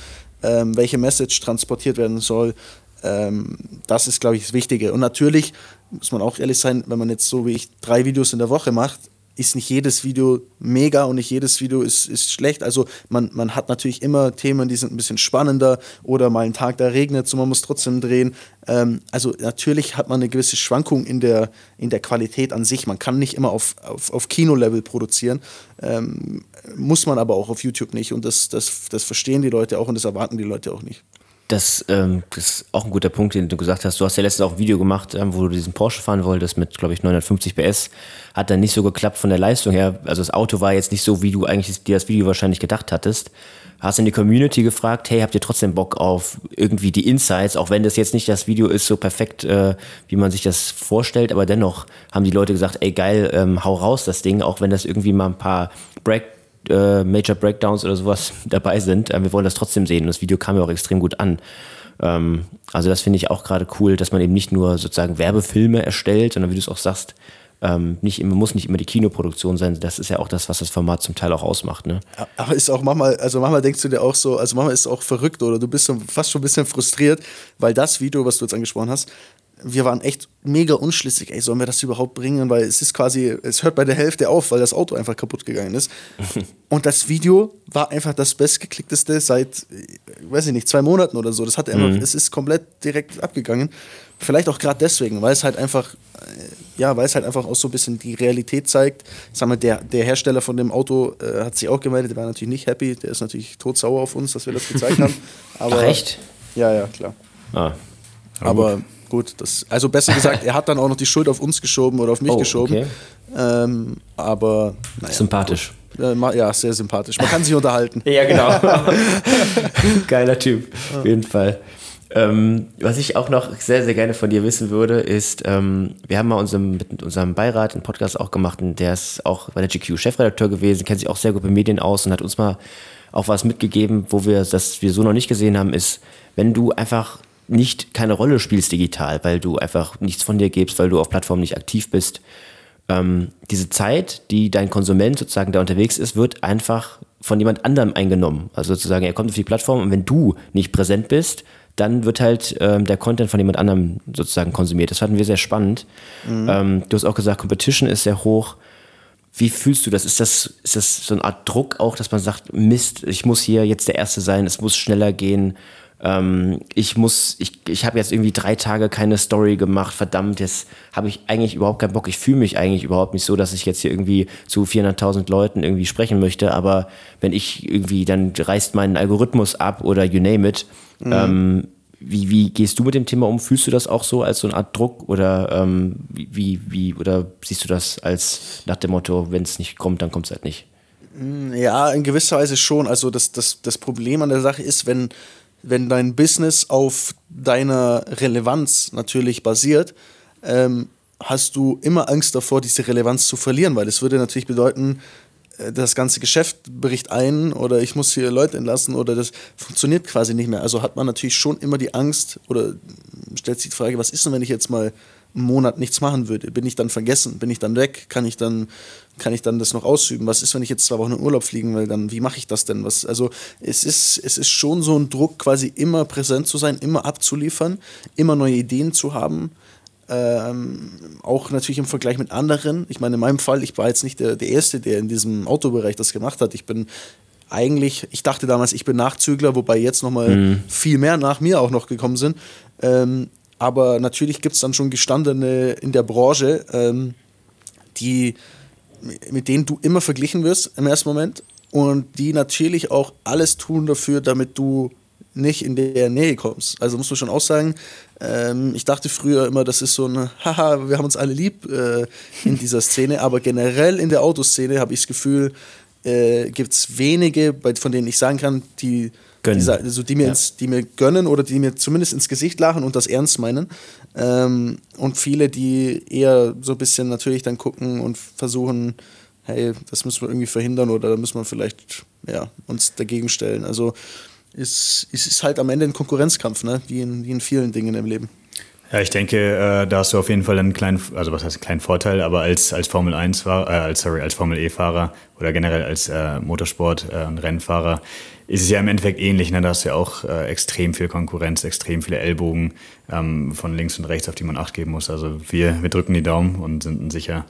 ähm, welche Message transportiert werden soll. Ähm, das ist, glaube ich, das Wichtige. Und natürlich muss man auch ehrlich sein, wenn man jetzt so wie ich drei Videos in der Woche macht, ist nicht jedes Video mega und nicht jedes Video ist, ist schlecht. Also man, man hat natürlich immer Themen, die sind ein bisschen spannender oder mal einen Tag, da regnet und man muss trotzdem drehen. Ähm, also natürlich hat man eine gewisse Schwankung in der, in der Qualität an sich. Man kann nicht immer auf, auf, auf Kinolevel produzieren, ähm, muss man aber auch auf YouTube nicht. Und das, das, das verstehen die Leute auch und das erwarten die Leute auch nicht. Das, ähm, das, ist auch ein guter Punkt, den du gesagt hast. Du hast ja letztens auch ein Video gemacht, ähm, wo du diesen Porsche fahren wolltest mit, glaube ich, 950 PS. Hat dann nicht so geklappt von der Leistung her. Also das Auto war jetzt nicht so, wie du eigentlich dir das Video wahrscheinlich gedacht hattest. Hast in die Community gefragt, hey, habt ihr trotzdem Bock auf irgendwie die Insights, auch wenn das jetzt nicht das Video ist so perfekt, äh, wie man sich das vorstellt, aber dennoch haben die Leute gesagt, ey geil, ähm, hau raus das Ding, auch wenn das irgendwie mal ein paar Break äh, Major Breakdowns oder sowas dabei sind. Äh, wir wollen das trotzdem sehen. Das Video kam ja auch extrem gut an. Ähm, also das finde ich auch gerade cool, dass man eben nicht nur sozusagen Werbefilme erstellt, sondern wie du es auch sagst, ähm, nicht immer, muss nicht immer die Kinoproduktion sein. Das ist ja auch das, was das Format zum Teil auch ausmacht. Ne? Aber ist auch manchmal, also manchmal denkst du dir auch so, also manchmal ist es auch verrückt oder du bist so fast schon ein bisschen frustriert, weil das Video, was du jetzt angesprochen hast, wir waren echt mega unschlüssig, ey, sollen wir das überhaupt bringen? Weil es ist quasi, es hört bei der Hälfte auf, weil das Auto einfach kaputt gegangen ist. Und das Video war einfach das bestgeklickteste seit, weiß ich nicht, zwei Monaten oder so. Das hat einfach, mhm. es ist komplett direkt abgegangen. Vielleicht auch gerade deswegen, weil es halt einfach, äh, ja, weil es halt einfach auch so ein bisschen die Realität zeigt. Ich sag mal, der, der Hersteller von dem Auto äh, hat sich auch gemeldet, der war natürlich nicht happy, der ist natürlich todsauer auf uns, dass wir das gezeigt haben. Aber, Ach, echt? Ja, ja, klar. Ah. Aber gut. Das, also besser gesagt, er hat dann auch noch die Schuld auf uns geschoben oder auf mich oh, geschoben. Okay. Ähm, aber naja, sympathisch. Gut. Ja, sehr sympathisch. Man kann sich unterhalten. ja, genau. Geiler Typ, auf jeden Fall. Ähm, was ich auch noch sehr, sehr gerne von dir wissen würde, ist, ähm, wir haben mal unserem, mit unserem Beirat einen Podcast auch gemacht und der ist auch bei der GQ Chefredakteur gewesen, kennt sich auch sehr gut mit Medien aus und hat uns mal auch was mitgegeben, wo wir das wir so noch nicht gesehen haben, ist, wenn du einfach nicht keine Rolle spielst digital, weil du einfach nichts von dir gibst, weil du auf Plattformen nicht aktiv bist. Ähm, diese Zeit, die dein Konsument sozusagen da unterwegs ist, wird einfach von jemand anderem eingenommen. Also sozusagen, er kommt auf die Plattform und wenn du nicht präsent bist, dann wird halt ähm, der Content von jemand anderem sozusagen konsumiert. Das fanden wir sehr spannend. Mhm. Ähm, du hast auch gesagt, Competition ist sehr hoch. Wie fühlst du das? Ist das, ist das so eine Art Druck auch, dass man sagt, Mist, ich muss hier jetzt der Erste sein, es muss schneller gehen? Ähm, ich muss, ich, ich habe jetzt irgendwie drei Tage keine Story gemacht, verdammt, jetzt habe ich eigentlich überhaupt keinen Bock. Ich fühle mich eigentlich überhaupt nicht so, dass ich jetzt hier irgendwie zu 400.000 Leuten irgendwie sprechen möchte, aber wenn ich irgendwie, dann reißt mein Algorithmus ab oder you name it. Mhm. Ähm, wie, wie gehst du mit dem Thema um? Fühlst du das auch so als so eine Art Druck oder ähm, wie, wie, oder siehst du das als nach dem Motto, wenn es nicht kommt, dann kommt es halt nicht? Ja, in gewisser Weise schon. Also das, das, das Problem an der Sache ist, wenn, wenn dein Business auf deiner Relevanz natürlich basiert, ähm, hast du immer Angst davor, diese Relevanz zu verlieren, weil es würde natürlich bedeuten, äh, das ganze Geschäft bricht ein oder ich muss hier Leute entlassen oder das funktioniert quasi nicht mehr. Also hat man natürlich schon immer die Angst oder stellt sich die Frage, was ist denn, wenn ich jetzt mal einen Monat nichts machen würde? Bin ich dann vergessen? Bin ich dann weg? Kann ich dann, kann ich dann das noch ausüben? Was ist, wenn ich jetzt zwei Wochen in Urlaub fliegen will? Dann, wie mache ich das denn? Was, also es ist, es ist schon so ein Druck, quasi immer präsent zu sein, immer abzuliefern, immer neue Ideen zu haben. Ähm, auch natürlich im Vergleich mit anderen. Ich meine, in meinem Fall, ich war jetzt nicht der, der Erste, der in diesem Autobereich das gemacht hat. Ich bin eigentlich, ich dachte damals, ich bin Nachzügler, wobei jetzt nochmal mhm. viel mehr nach mir auch noch gekommen sind. Ähm, aber natürlich gibt es dann schon Gestandene in der Branche, ähm, die, mit denen du immer verglichen wirst im ersten Moment und die natürlich auch alles tun dafür, damit du nicht in der Nähe kommst. Also muss man schon auch sagen, ähm, ich dachte früher immer, das ist so ein Haha, wir haben uns alle lieb äh, in dieser Szene, aber generell in der Autoszene habe ich das Gefühl, äh, gibt es wenige, von denen ich sagen kann, die, die, also die, mir ja. ins, die mir gönnen oder die mir zumindest ins Gesicht lachen und das ernst meinen. Ähm, und viele, die eher so ein bisschen natürlich dann gucken und versuchen, hey, das müssen wir irgendwie verhindern oder da müssen wir vielleicht ja, uns dagegen stellen. Also es, es ist halt am Ende ein Konkurrenzkampf, ne? wie, in, wie in vielen Dingen im Leben. Ja, ich denke, äh, da hast du auf jeden Fall einen kleinen, also was heißt einen kleinen Vorteil, aber als, als Formel 1 Fahrer, äh, als, sorry, als Formel E-Fahrer oder generell als äh, Motorsport- äh, und Rennfahrer ist es ja im Endeffekt ähnlich. Ne? Da hast du ja auch äh, extrem viel Konkurrenz, extrem viele Ellbogen ähm, von links und rechts, auf die man Acht geben muss. Also wir, wir drücken die Daumen und sind sicher,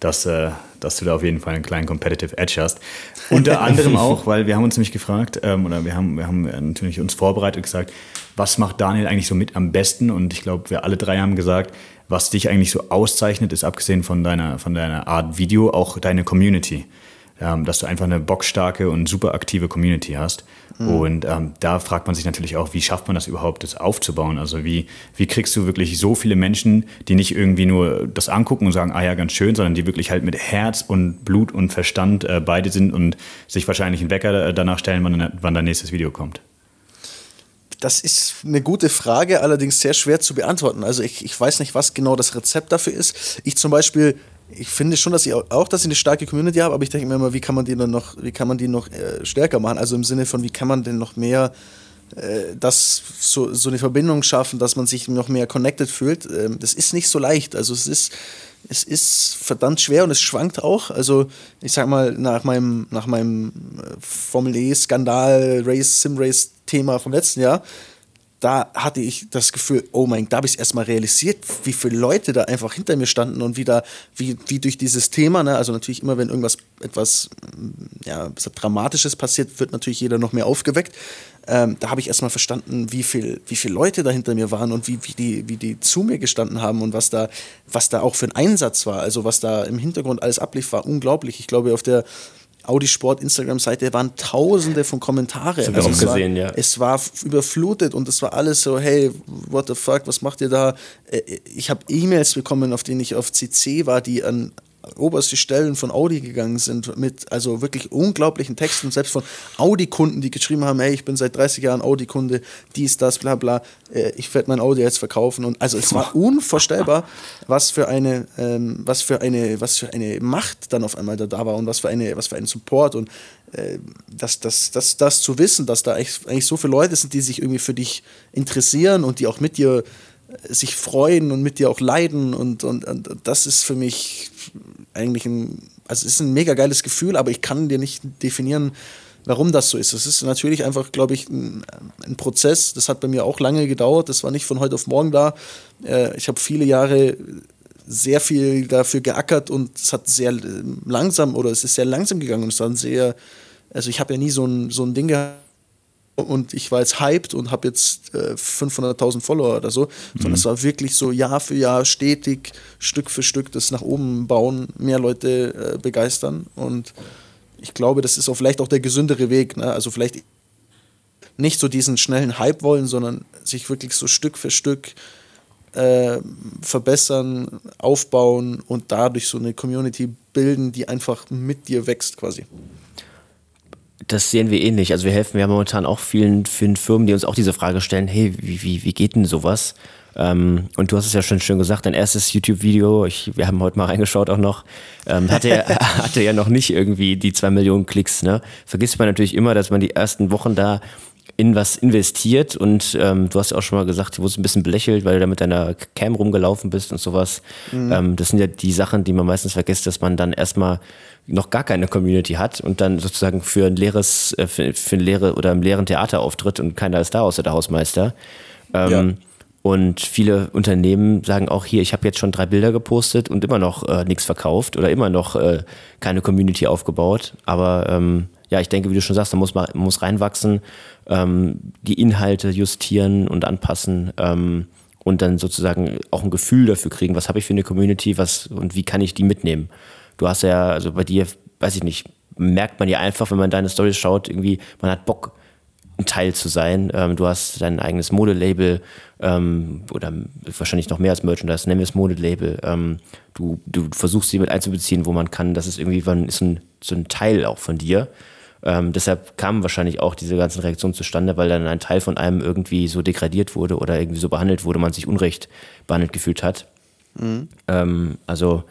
dass, äh, dass du da auf jeden Fall einen kleinen Competitive Edge hast. Unter anderem auch, weil wir haben uns nämlich gefragt, ähm, oder wir haben, wir haben natürlich uns vorbereitet und gesagt, was macht Daniel eigentlich so mit am besten? Und ich glaube, wir alle drei haben gesagt, was dich eigentlich so auszeichnet, ist abgesehen von deiner, von deiner Art Video auch deine Community ähm, dass du einfach eine bockstarke und super aktive Community hast. Mhm. Und ähm, da fragt man sich natürlich auch, wie schafft man das überhaupt, das aufzubauen? Also wie, wie kriegst du wirklich so viele Menschen, die nicht irgendwie nur das angucken und sagen, ah ja, ganz schön, sondern die wirklich halt mit Herz und Blut und Verstand äh, beide sind und sich wahrscheinlich einen Wecker äh, danach stellen, wann, wann dein nächstes Video kommt? Das ist eine gute Frage, allerdings sehr schwer zu beantworten. Also ich, ich weiß nicht, was genau das Rezept dafür ist. Ich zum Beispiel ich finde schon, dass ich auch, dass ich eine starke Community habe, aber ich denke mir immer, wie kann man die dann noch, wie kann man die noch äh, stärker machen? Also im Sinne von, wie kann man denn noch mehr äh, das so, so eine Verbindung schaffen, dass man sich noch mehr connected fühlt. Ähm, das ist nicht so leicht. Also es ist, es ist verdammt schwer und es schwankt auch. Also ich sag mal, nach meinem, nach meinem äh, Formel E-Skandal, Race, Sim-Race-Thema vom letzten Jahr, da hatte ich das Gefühl, oh mein, da habe ich es erstmal realisiert, wie viele Leute da einfach hinter mir standen und wie da, wie, wie durch dieses Thema, ne, also natürlich immer, wenn irgendwas etwas ja, Dramatisches passiert, wird natürlich jeder noch mehr aufgeweckt. Ähm, da habe ich erstmal verstanden, wie viel, wie viele Leute da hinter mir waren und wie, wie, die, wie die zu mir gestanden haben und was da, was da auch für ein Einsatz war. Also was da im Hintergrund alles ablief, war unglaublich. Ich glaube, auf der Audi Sport Instagram-Seite waren tausende von Kommentare. Das also auch gesehen, war, ja. Es war überflutet und es war alles so, hey, what the fuck, was macht ihr da? Äh, ich habe E-Mails bekommen, auf denen ich auf CC war, die an oberste Stellen von Audi gegangen sind mit also wirklich unglaublichen Texten, selbst von Audi-Kunden, die geschrieben haben, hey, ich bin seit 30 Jahren Audi-Kunde, dies, das, bla bla, äh, ich werde mein Audi jetzt verkaufen. Und also es war unvorstellbar, was für eine, ähm, was für eine, was für eine Macht dann auf einmal da, da war und was für eine, was für einen Support und äh, das, das, das, das zu wissen, dass da eigentlich so viele Leute sind, die sich irgendwie für dich interessieren und die auch mit dir sich freuen und mit dir auch leiden und, und, und das ist für mich eigentlich ein, also es ist ein mega geiles Gefühl, aber ich kann dir nicht definieren, warum das so ist. Es ist natürlich einfach, glaube ich, ein, ein, Prozess. Das hat bei mir auch lange gedauert. Das war nicht von heute auf morgen da. Äh, ich habe viele Jahre sehr viel dafür geackert und es hat sehr langsam oder es ist sehr langsam gegangen und es war ein sehr, also ich habe ja nie so ein, so ein Ding gehabt und ich war jetzt hyped und habe jetzt äh, 500.000 Follower oder so, mhm. sondern es war wirklich so Jahr für Jahr stetig, Stück für Stück das nach oben bauen, mehr Leute äh, begeistern und ich glaube, das ist auch vielleicht auch der gesündere Weg. Ne? Also vielleicht nicht so diesen schnellen Hype wollen, sondern sich wirklich so Stück für Stück äh, verbessern, aufbauen und dadurch so eine Community bilden, die einfach mit dir wächst quasi das sehen wir ähnlich. Also wir helfen ja momentan auch vielen, vielen Firmen, die uns auch diese Frage stellen, hey, wie, wie, wie geht denn sowas? Ähm, und du hast es ja schon schön gesagt, dein erstes YouTube-Video, wir haben heute mal reingeschaut auch noch, ähm, hatte, ja, hatte ja noch nicht irgendwie die zwei Millionen Klicks. Ne? Vergisst man natürlich immer, dass man die ersten Wochen da in was investiert und ähm, du hast ja auch schon mal gesagt, du wurdest ein bisschen belächelt, weil du da mit deiner Cam rumgelaufen bist und sowas. Mhm. Ähm, das sind ja die Sachen, die man meistens vergisst, dass man dann erstmal noch gar keine Community hat und dann sozusagen für ein leeres, äh, für, für ein leere oder im leeren Theater auftritt und keiner ist da außer der Hausmeister. Ähm, ja. Und viele Unternehmen sagen auch hier, ich habe jetzt schon drei Bilder gepostet und immer noch äh, nichts verkauft oder immer noch äh, keine Community aufgebaut. Aber ähm, ja, ich denke, wie du schon sagst, da muss man muss reinwachsen, ähm, die Inhalte justieren und anpassen ähm, und dann sozusagen auch ein Gefühl dafür kriegen, was habe ich für eine Community, was und wie kann ich die mitnehmen. Du hast ja, also bei dir, weiß ich nicht, merkt man ja einfach, wenn man deine Stories schaut, irgendwie, man hat Bock, ein Teil zu sein. Ähm, du hast dein eigenes Modelabel ähm, oder wahrscheinlich noch mehr als Merchandise, nennen wir es Modelabel. Ähm, du, du versuchst sie mit einzubeziehen, wo man kann. Das ist irgendwie ist ein, so ein Teil auch von dir. Ähm, deshalb kamen wahrscheinlich auch diese ganzen Reaktionen zustande, weil dann ein Teil von einem irgendwie so degradiert wurde oder irgendwie so behandelt wurde, man sich unrecht behandelt gefühlt hat. Mhm. Ähm, also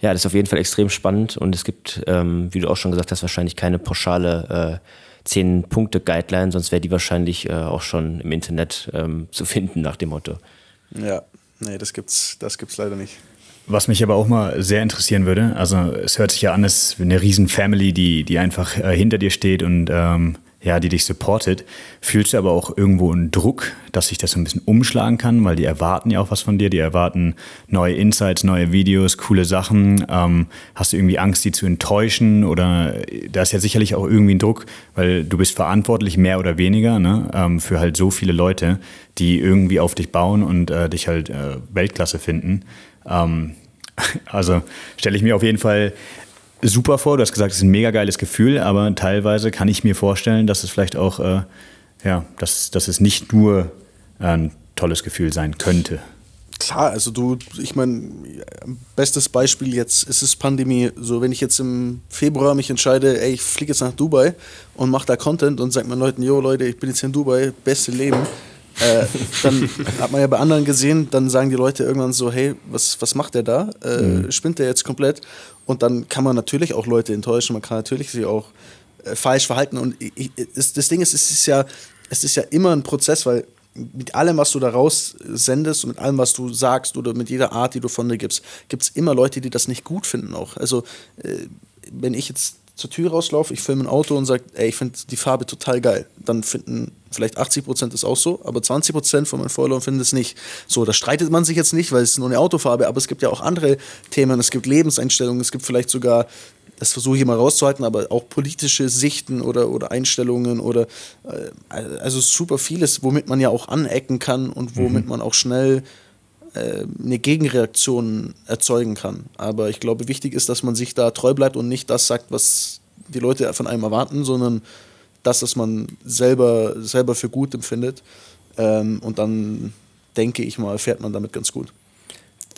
ja, das ist auf jeden Fall extrem spannend und es gibt, ähm, wie du auch schon gesagt hast, wahrscheinlich keine pauschale äh, 10-Punkte-Guideline, sonst wäre die wahrscheinlich äh, auch schon im Internet ähm, zu finden nach dem Motto. Ja, nee, das gibt's, das gibt's leider nicht. Was mich aber auch mal sehr interessieren würde, also es hört sich ja an, ist eine riesen Family, die, die einfach äh, hinter dir steht und ähm, ja, die dich supportet, fühlst du aber auch irgendwo einen Druck, dass sich das so ein bisschen umschlagen kann, weil die erwarten ja auch was von dir, die erwarten neue Insights, neue Videos, coole Sachen. Ähm, hast du irgendwie Angst, die zu enttäuschen oder da ist ja sicherlich auch irgendwie ein Druck, weil du bist verantwortlich, mehr oder weniger, ne, ähm, für halt so viele Leute, die irgendwie auf dich bauen und äh, dich halt äh, Weltklasse finden. Ähm, also stelle ich mir auf jeden Fall super vor. Du hast gesagt, es ist ein mega geiles Gefühl, aber teilweise kann ich mir vorstellen, dass es vielleicht auch, äh, ja, dass, dass es nicht nur ein tolles Gefühl sein könnte. Klar, also du, ich meine, bestes Beispiel jetzt ist es Pandemie. So, wenn ich jetzt im Februar mich entscheide, ey, ich fliege jetzt nach Dubai und mache da Content und sage meinen Leuten, jo Leute, ich bin jetzt hier in Dubai, beste Leben. Äh, dann hat man ja bei anderen gesehen, dann sagen die Leute irgendwann so, hey, was, was macht der da? Äh, mhm. Spinnt der jetzt komplett? Und dann kann man natürlich auch Leute enttäuschen, man kann natürlich sich auch äh, falsch verhalten. Und ich, das, das Ding ist, es ist ja, es ist ja immer ein Prozess, weil mit allem, was du da raus sendest und mit allem, was du sagst oder mit jeder Art, die du von dir gibst, gibt es immer Leute, die das nicht gut finden auch. Also äh, wenn ich jetzt zur Tür rauslaufe, ich filme ein Auto und sage, ey, ich finde die Farbe total geil. Dann finden vielleicht 80 Prozent das auch so, aber 20 Prozent von meinen Followern finden es nicht. So, da streitet man sich jetzt nicht, weil es nur eine Autofarbe, aber es gibt ja auch andere Themen, es gibt Lebenseinstellungen, es gibt vielleicht sogar, das versuche ich immer rauszuhalten, aber auch politische Sichten oder, oder Einstellungen oder äh, also super vieles, womit man ja auch anecken kann und womit mhm. man auch schnell eine Gegenreaktion erzeugen kann. Aber ich glaube, wichtig ist, dass man sich da treu bleibt und nicht das sagt, was die Leute von einem erwarten, sondern das, was man selber, selber für gut empfindet. Ähm, und dann denke ich mal, fährt man damit ganz gut.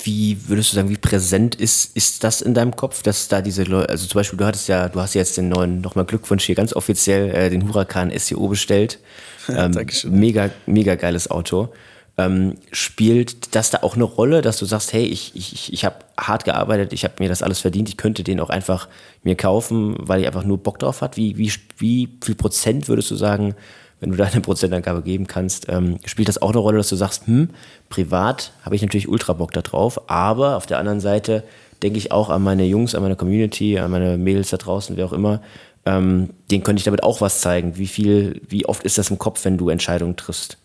Wie würdest du sagen, wie präsent ist, ist das in deinem Kopf, dass da diese Leute, also zum Beispiel, du hattest ja, du hast jetzt den neuen, nochmal Glückwunsch hier ganz offiziell, äh, den Huracan SEO bestellt. Ähm, Dankeschön. Mega, mega geiles Auto. Ähm, spielt das da auch eine Rolle, dass du sagst, hey, ich, ich, ich habe hart gearbeitet, ich habe mir das alles verdient, ich könnte den auch einfach mir kaufen, weil ich einfach nur Bock drauf hat? Wie, wie, wie viel Prozent würdest du sagen, wenn du deine Prozentangabe geben kannst, ähm, spielt das auch eine Rolle, dass du sagst, hm, privat habe ich natürlich ultra Bock da drauf, aber auf der anderen Seite denke ich auch an meine Jungs, an meine Community, an meine Mädels da draußen, wer auch immer, ähm, denen könnte ich damit auch was zeigen. Wie viel, wie oft ist das im Kopf, wenn du Entscheidungen triffst?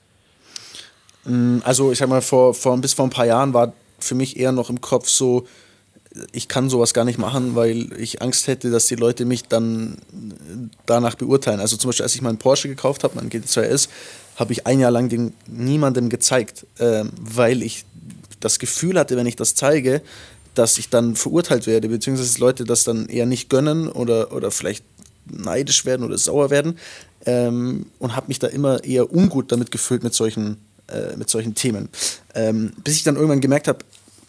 Mm, also ich sag mal, vor, vor, bis vor ein paar Jahren war für mich eher noch im Kopf so, ich kann sowas gar nicht machen, weil ich Angst hätte, dass die Leute mich dann danach beurteilen. Also zum Beispiel, als ich meinen Porsche gekauft habe, meinen GT2S, habe ich ein Jahr lang den niemandem gezeigt, äh, weil ich das Gefühl hatte, wenn ich das zeige, dass ich dann verurteilt werde, beziehungsweise Leute das dann eher nicht gönnen oder, oder vielleicht neidisch werden oder sauer werden ähm, und habe mich da immer eher ungut damit gefühlt mit solchen äh, mit solchen Themen. Ähm, bis ich dann irgendwann gemerkt habe,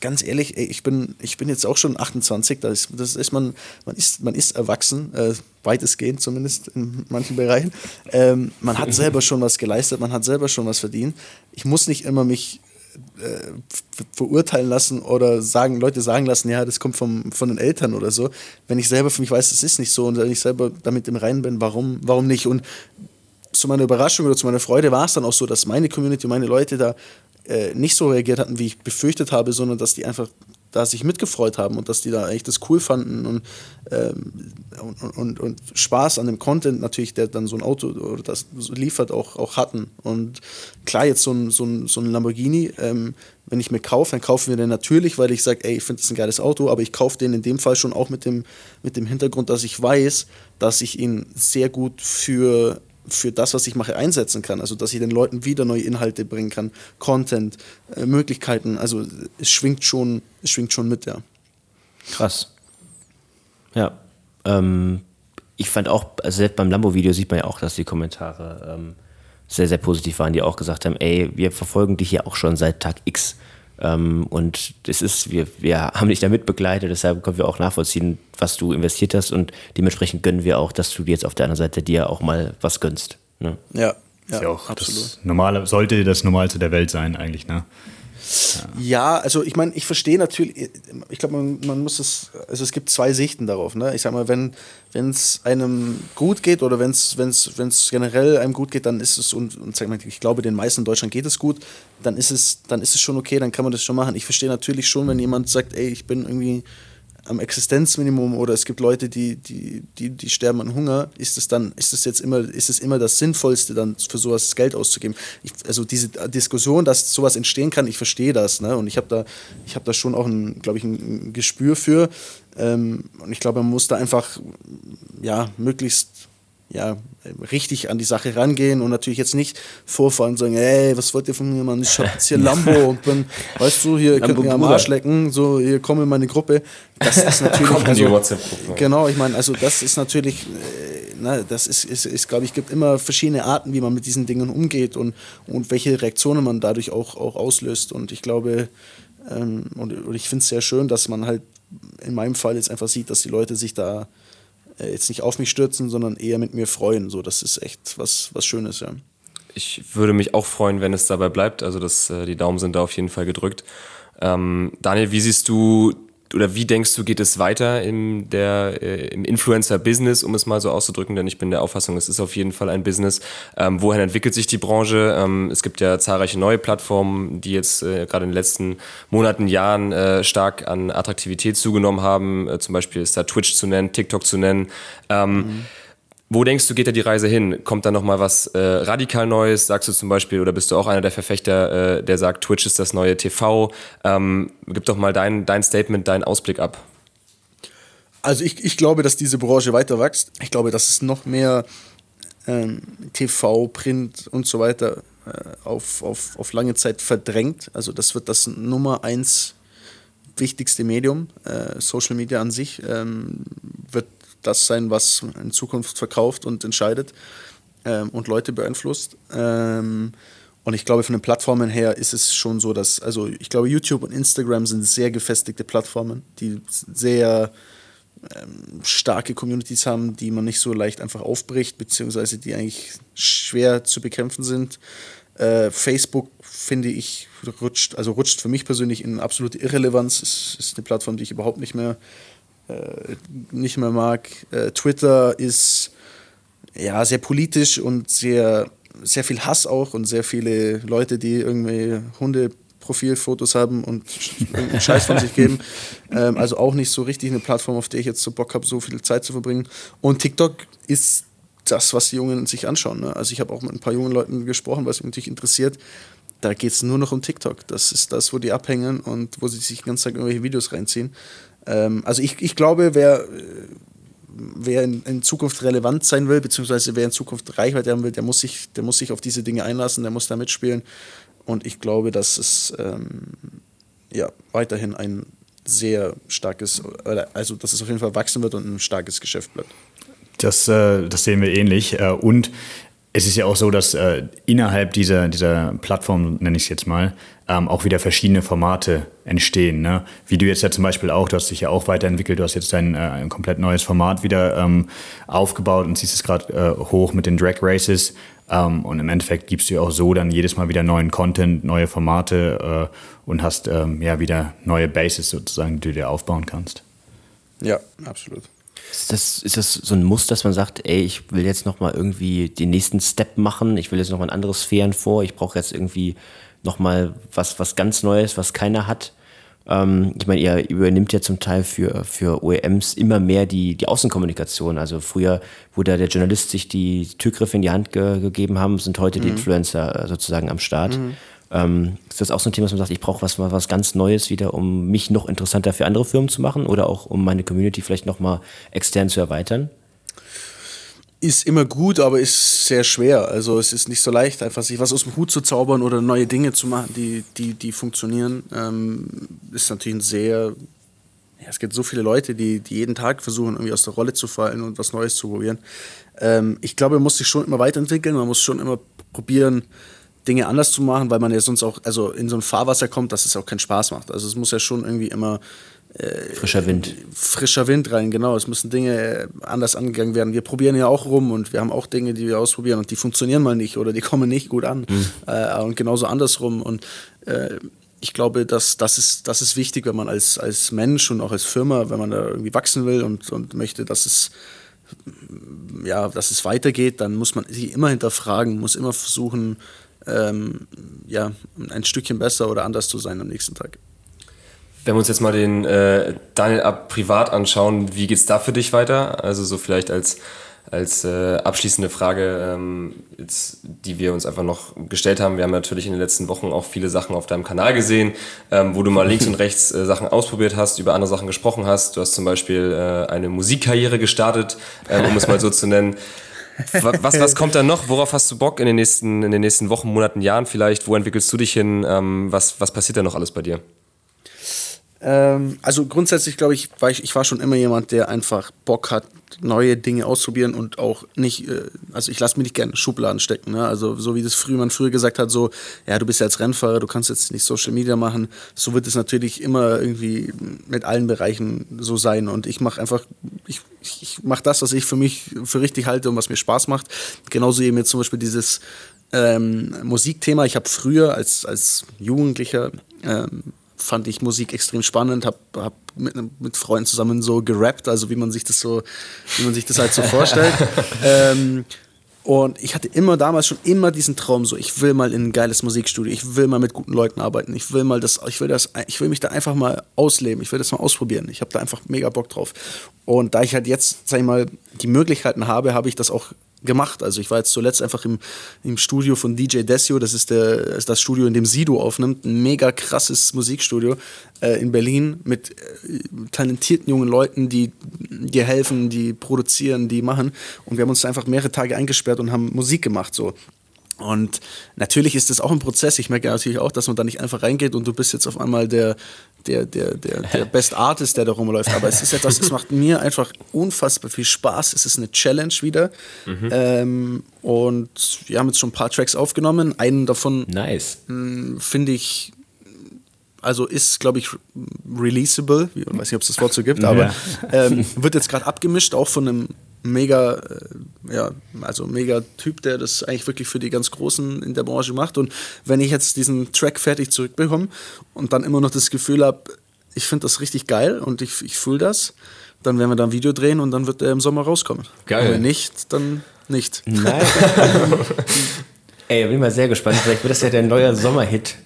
ganz ehrlich, ey, ich, bin, ich bin jetzt auch schon 28, das das ist man, man, ist, man ist erwachsen, äh, weitestgehend zumindest in manchen Bereichen. Ähm, man hat selber schon was geleistet, man hat selber schon was verdient. Ich muss nicht immer mich äh, verurteilen lassen oder sagen, Leute sagen lassen, ja, das kommt vom, von den Eltern oder so. Wenn ich selber für mich weiß, es ist nicht so und wenn ich selber damit im Reinen bin, warum, warum nicht? Und zu meiner Überraschung oder zu meiner Freude war es dann auch so, dass meine Community, meine Leute da äh, nicht so reagiert hatten, wie ich befürchtet habe, sondern dass die einfach da sich mitgefreut haben und dass die da echt das cool fanden und, ähm, und, und, und, Spaß an dem Content natürlich, der dann so ein Auto oder das liefert, auch, auch hatten. Und klar, jetzt so ein, so ein, so ein Lamborghini, ähm, wenn ich mir kaufe, dann kaufen wir den natürlich, weil ich sage, ey, ich finde das ein geiles Auto, aber ich kaufe den in dem Fall schon auch mit dem, mit dem Hintergrund, dass ich weiß, dass ich ihn sehr gut für für das, was ich mache, einsetzen kann. Also, dass ich den Leuten wieder neue Inhalte bringen kann, Content, äh, Möglichkeiten. Also, es schwingt schon, es schwingt schon mit, ja. Krass. Ja. Ähm, ich fand auch, also selbst beim Lambo-Video sieht man ja auch, dass die Kommentare ähm, sehr, sehr positiv waren, die auch gesagt haben, ey, wir verfolgen dich ja auch schon seit Tag X. Ähm, und es ist, wir, wir haben dich damit begleitet, deshalb können wir auch nachvollziehen, was du investiert hast und dementsprechend gönnen wir auch, dass du dir jetzt auf der anderen Seite dir auch mal was gönnst. Ne? Ja, ja, ja auch absolut. Das normale, sollte das Normalste der Welt sein, eigentlich, ne? Ja, also ich meine, ich verstehe natürlich, ich glaube, man, man muss es, also es gibt zwei Sichten darauf. Ne? Ich sag mal, wenn es einem gut geht oder wenn es generell einem gut geht, dann ist es, und, und sag mal, ich glaube, den meisten in Deutschland geht es gut, dann ist es, dann ist es schon okay, dann kann man das schon machen. Ich verstehe natürlich schon, wenn jemand sagt, ey, ich bin irgendwie am Existenzminimum oder es gibt Leute, die, die, die, die sterben an Hunger, ist es dann, ist es jetzt immer, ist es immer das Sinnvollste, dann für sowas Geld auszugeben? Ich, also diese Diskussion, dass sowas entstehen kann, ich verstehe das, ne? Und ich habe da, ich habe da schon auch ein, glaube ich, ein Gespür für. Ähm, und ich glaube, man muss da einfach ja möglichst ja, richtig an die Sache rangehen und natürlich jetzt nicht vorfahren und sagen, ey, was wollt ihr von mir, Mann? Ich hab jetzt hier Lambo und bin, weißt du, hier könnt mir am Arsch lecken, so, hier komm in meine Gruppe. Das ist natürlich, also, genau, ich meine, also das ist natürlich, äh, na, das ist, ist, ist glaube ich, gibt immer verschiedene Arten, wie man mit diesen Dingen umgeht und, und welche Reaktionen man dadurch auch, auch auslöst und ich glaube, ähm, und, und ich finde es sehr schön, dass man halt in meinem Fall jetzt einfach sieht, dass die Leute sich da jetzt nicht auf mich stürzen, sondern eher mit mir freuen. So, das ist echt was, was Schönes, ja. Ich würde mich auch freuen, wenn es dabei bleibt. Also das, äh, die Daumen sind da auf jeden Fall gedrückt. Ähm, Daniel, wie siehst du oder wie denkst du, geht es weiter im, äh, im Influencer-Business, um es mal so auszudrücken? Denn ich bin der Auffassung, es ist auf jeden Fall ein Business. Ähm, wohin entwickelt sich die Branche? Ähm, es gibt ja zahlreiche neue Plattformen, die jetzt äh, gerade in den letzten Monaten, Jahren äh, stark an Attraktivität zugenommen haben. Äh, zum Beispiel ist da Twitch zu nennen, TikTok zu nennen. Ähm, mhm. Wo denkst du, geht da die Reise hin? Kommt da nochmal was äh, radikal Neues? Sagst du zum Beispiel, oder bist du auch einer der Verfechter, äh, der sagt, Twitch ist das neue TV? Ähm, gib doch mal dein, dein Statement, deinen Ausblick ab. Also ich, ich glaube, dass diese Branche weiter wächst. Ich glaube, dass es noch mehr ähm, TV, Print und so weiter äh, auf, auf, auf lange Zeit verdrängt. Also das wird das Nummer eins wichtigste Medium. Äh, Social Media an sich ähm, wird das sein, was in Zukunft verkauft und entscheidet ähm, und Leute beeinflusst. Ähm, und ich glaube, von den Plattformen her ist es schon so, dass, also ich glaube, YouTube und Instagram sind sehr gefestigte Plattformen, die sehr ähm, starke Communities haben, die man nicht so leicht einfach aufbricht, beziehungsweise die eigentlich schwer zu bekämpfen sind. Äh, Facebook, finde ich, rutscht, also rutscht für mich persönlich in absolute Irrelevanz. Es ist eine Plattform, die ich überhaupt nicht mehr nicht mehr mag. Äh, Twitter ist ja sehr politisch und sehr, sehr viel Hass auch und sehr viele Leute, die irgendwie Hunde-Profilfotos haben und Scheiß von sich geben. Ähm, also auch nicht so richtig eine Plattform, auf der ich jetzt so Bock habe, so viel Zeit zu verbringen. Und TikTok ist das, was die Jungen sich anschauen. Ne? Also ich habe auch mit ein paar jungen Leuten gesprochen, was mich natürlich interessiert. Da geht es nur noch um TikTok. Das ist das, wo die abhängen und wo sie sich ganz Tag irgendwelche Videos reinziehen. Ähm, also ich, ich glaube, wer, wer in, in, Zukunft relevant sein will, beziehungsweise wer in Zukunft Reichweite haben will, der muss sich, der muss sich auf diese Dinge einlassen, der muss da mitspielen. Und ich glaube, dass es ähm, ja, weiterhin ein sehr starkes, also dass es auf jeden Fall wachsen wird und ein starkes Geschäft bleibt. Das, äh, das sehen wir ähnlich. Äh, und es ist ja auch so, dass äh, innerhalb dieser, dieser Plattform, nenne ich es jetzt mal, ähm, auch wieder verschiedene Formate entstehen. Ne? Wie du jetzt ja zum Beispiel auch, du hast dich ja auch weiterentwickelt, du hast jetzt dein äh, ein komplett neues Format wieder ähm, aufgebaut und ziehst es gerade äh, hoch mit den Drag Races. Ähm, und im Endeffekt gibst du auch so dann jedes Mal wieder neuen Content, neue Formate äh, und hast ähm, ja wieder neue Bases sozusagen, die du dir aufbauen kannst. Ja, absolut. Ist das, ist das so ein Muss, dass man sagt, ey, ich will jetzt nochmal irgendwie den nächsten Step machen, ich will jetzt nochmal ein anderes Sphären vor, ich brauche jetzt irgendwie nochmal was, was ganz Neues, was keiner hat? Ähm, ich meine, ihr übernimmt ja zum Teil für, für OEMs immer mehr die, die Außenkommunikation. Also früher, wo da der Journalist sich die Türgriffe in die Hand ge gegeben haben, sind heute mhm. die Influencer äh, sozusagen am Start. Mhm. Ähm, ist das auch so ein Thema, dass man sagt, ich brauche was, was ganz Neues wieder, um mich noch interessanter für andere Firmen zu machen oder auch um meine Community vielleicht nochmal extern zu erweitern? ist immer gut, aber ist sehr schwer. Also es ist nicht so leicht, einfach sich was aus dem Hut zu zaubern oder neue Dinge zu machen, die, die, die funktionieren. Ähm, ist natürlich ein sehr, ja, es gibt so viele Leute, die, die jeden Tag versuchen, irgendwie aus der Rolle zu fallen und was Neues zu probieren. Ähm, ich glaube, man muss sich schon immer weiterentwickeln, man muss schon immer probieren, Dinge anders zu machen, weil man ja sonst auch also in so ein Fahrwasser kommt, dass es auch keinen Spaß macht. Also es muss ja schon irgendwie immer äh, frischer Wind. Frischer Wind rein, genau. Es müssen Dinge anders angegangen werden. Wir probieren ja auch rum und wir haben auch Dinge, die wir ausprobieren und die funktionieren mal nicht oder die kommen nicht gut an. Mhm. Äh, und genauso andersrum. Und äh, ich glaube, dass das ist, das ist wichtig, wenn man als, als Mensch und auch als Firma, wenn man da irgendwie wachsen will und, und möchte, dass es ja, dass es weitergeht, dann muss man sich immer hinterfragen, muss immer versuchen, ähm, ja, ein Stückchen besser oder anders zu sein am nächsten Tag. Wenn wir uns jetzt mal den äh, Daniel ab privat anschauen, wie geht es da für dich weiter? Also so vielleicht als, als äh, abschließende Frage, ähm, jetzt, die wir uns einfach noch gestellt haben. Wir haben natürlich in den letzten Wochen auch viele Sachen auf deinem Kanal gesehen, ähm, wo du mal links und rechts äh, Sachen ausprobiert hast, über andere Sachen gesprochen hast. Du hast zum Beispiel äh, eine Musikkarriere gestartet, ähm, um es mal so zu nennen. Was, was kommt da noch? Worauf hast du Bock in den nächsten, in den nächsten Wochen, Monaten, Jahren vielleicht? Wo entwickelst du dich hin? Ähm, was, was passiert da noch alles bei dir? Ähm, also grundsätzlich glaube ich, ich, ich war schon immer jemand, der einfach Bock hat, neue Dinge auszuprobieren und auch nicht, äh, also ich lasse mich nicht gerne Schubladen stecken. Ne? Also so wie das früher man früher gesagt hat, so, ja, du bist ja als Rennfahrer, du kannst jetzt nicht Social Media machen. So wird es natürlich immer irgendwie mit allen Bereichen so sein. Und ich mache einfach, ich, ich mache das, was ich für mich für richtig halte und was mir Spaß macht. Genauso eben jetzt zum Beispiel dieses ähm, Musikthema. Ich habe früher als, als Jugendlicher ähm, fand ich Musik extrem spannend, habe hab mit, mit Freunden zusammen so gerappt, also wie man sich das so, wie man sich das halt so vorstellt. ähm, und ich hatte immer damals schon immer diesen Traum, so ich will mal in ein geiles Musikstudio, ich will mal mit guten Leuten arbeiten, ich will mal das, ich will das, ich will mich da einfach mal ausleben, ich will das mal ausprobieren. Ich habe da einfach mega Bock drauf. Und da ich halt jetzt, sag ich mal, die Möglichkeiten habe, habe ich das auch gemacht. Also ich war jetzt zuletzt einfach im, im Studio von DJ Desio, das ist, der, ist das Studio, in dem Sido aufnimmt, ein mega krasses Musikstudio äh, in Berlin mit äh, talentierten jungen Leuten, die dir helfen, die produzieren, die machen. Und wir haben uns einfach mehrere Tage eingesperrt und haben Musik gemacht so. Und natürlich ist das auch ein Prozess. Ich merke natürlich auch, dass man da nicht einfach reingeht und du bist jetzt auf einmal der, der, der, der, der Best Artist, der da rumläuft. Aber es ist etwas, es macht mir einfach unfassbar viel Spaß. Es ist eine Challenge wieder. Mhm. Ähm, und wir haben jetzt schon ein paar Tracks aufgenommen. Einen davon nice. Hm, finde ich also ist, glaube ich, releasable. Ich weiß nicht, ob es das Wort so gibt, aber ja. ähm, wird jetzt gerade abgemischt, auch von einem mega, äh, ja, also mega Typ, der das eigentlich wirklich für die ganz Großen in der Branche macht. Und wenn ich jetzt diesen Track fertig zurückbekomme und dann immer noch das Gefühl habe, ich finde das richtig geil und ich, ich fühle das, dann werden wir da ein Video drehen und dann wird der im Sommer rauskommen. Geil. Und wenn nicht, dann nicht. Nein. Ey, bin mal sehr gespannt. Vielleicht wird das ja der neue Sommerhit.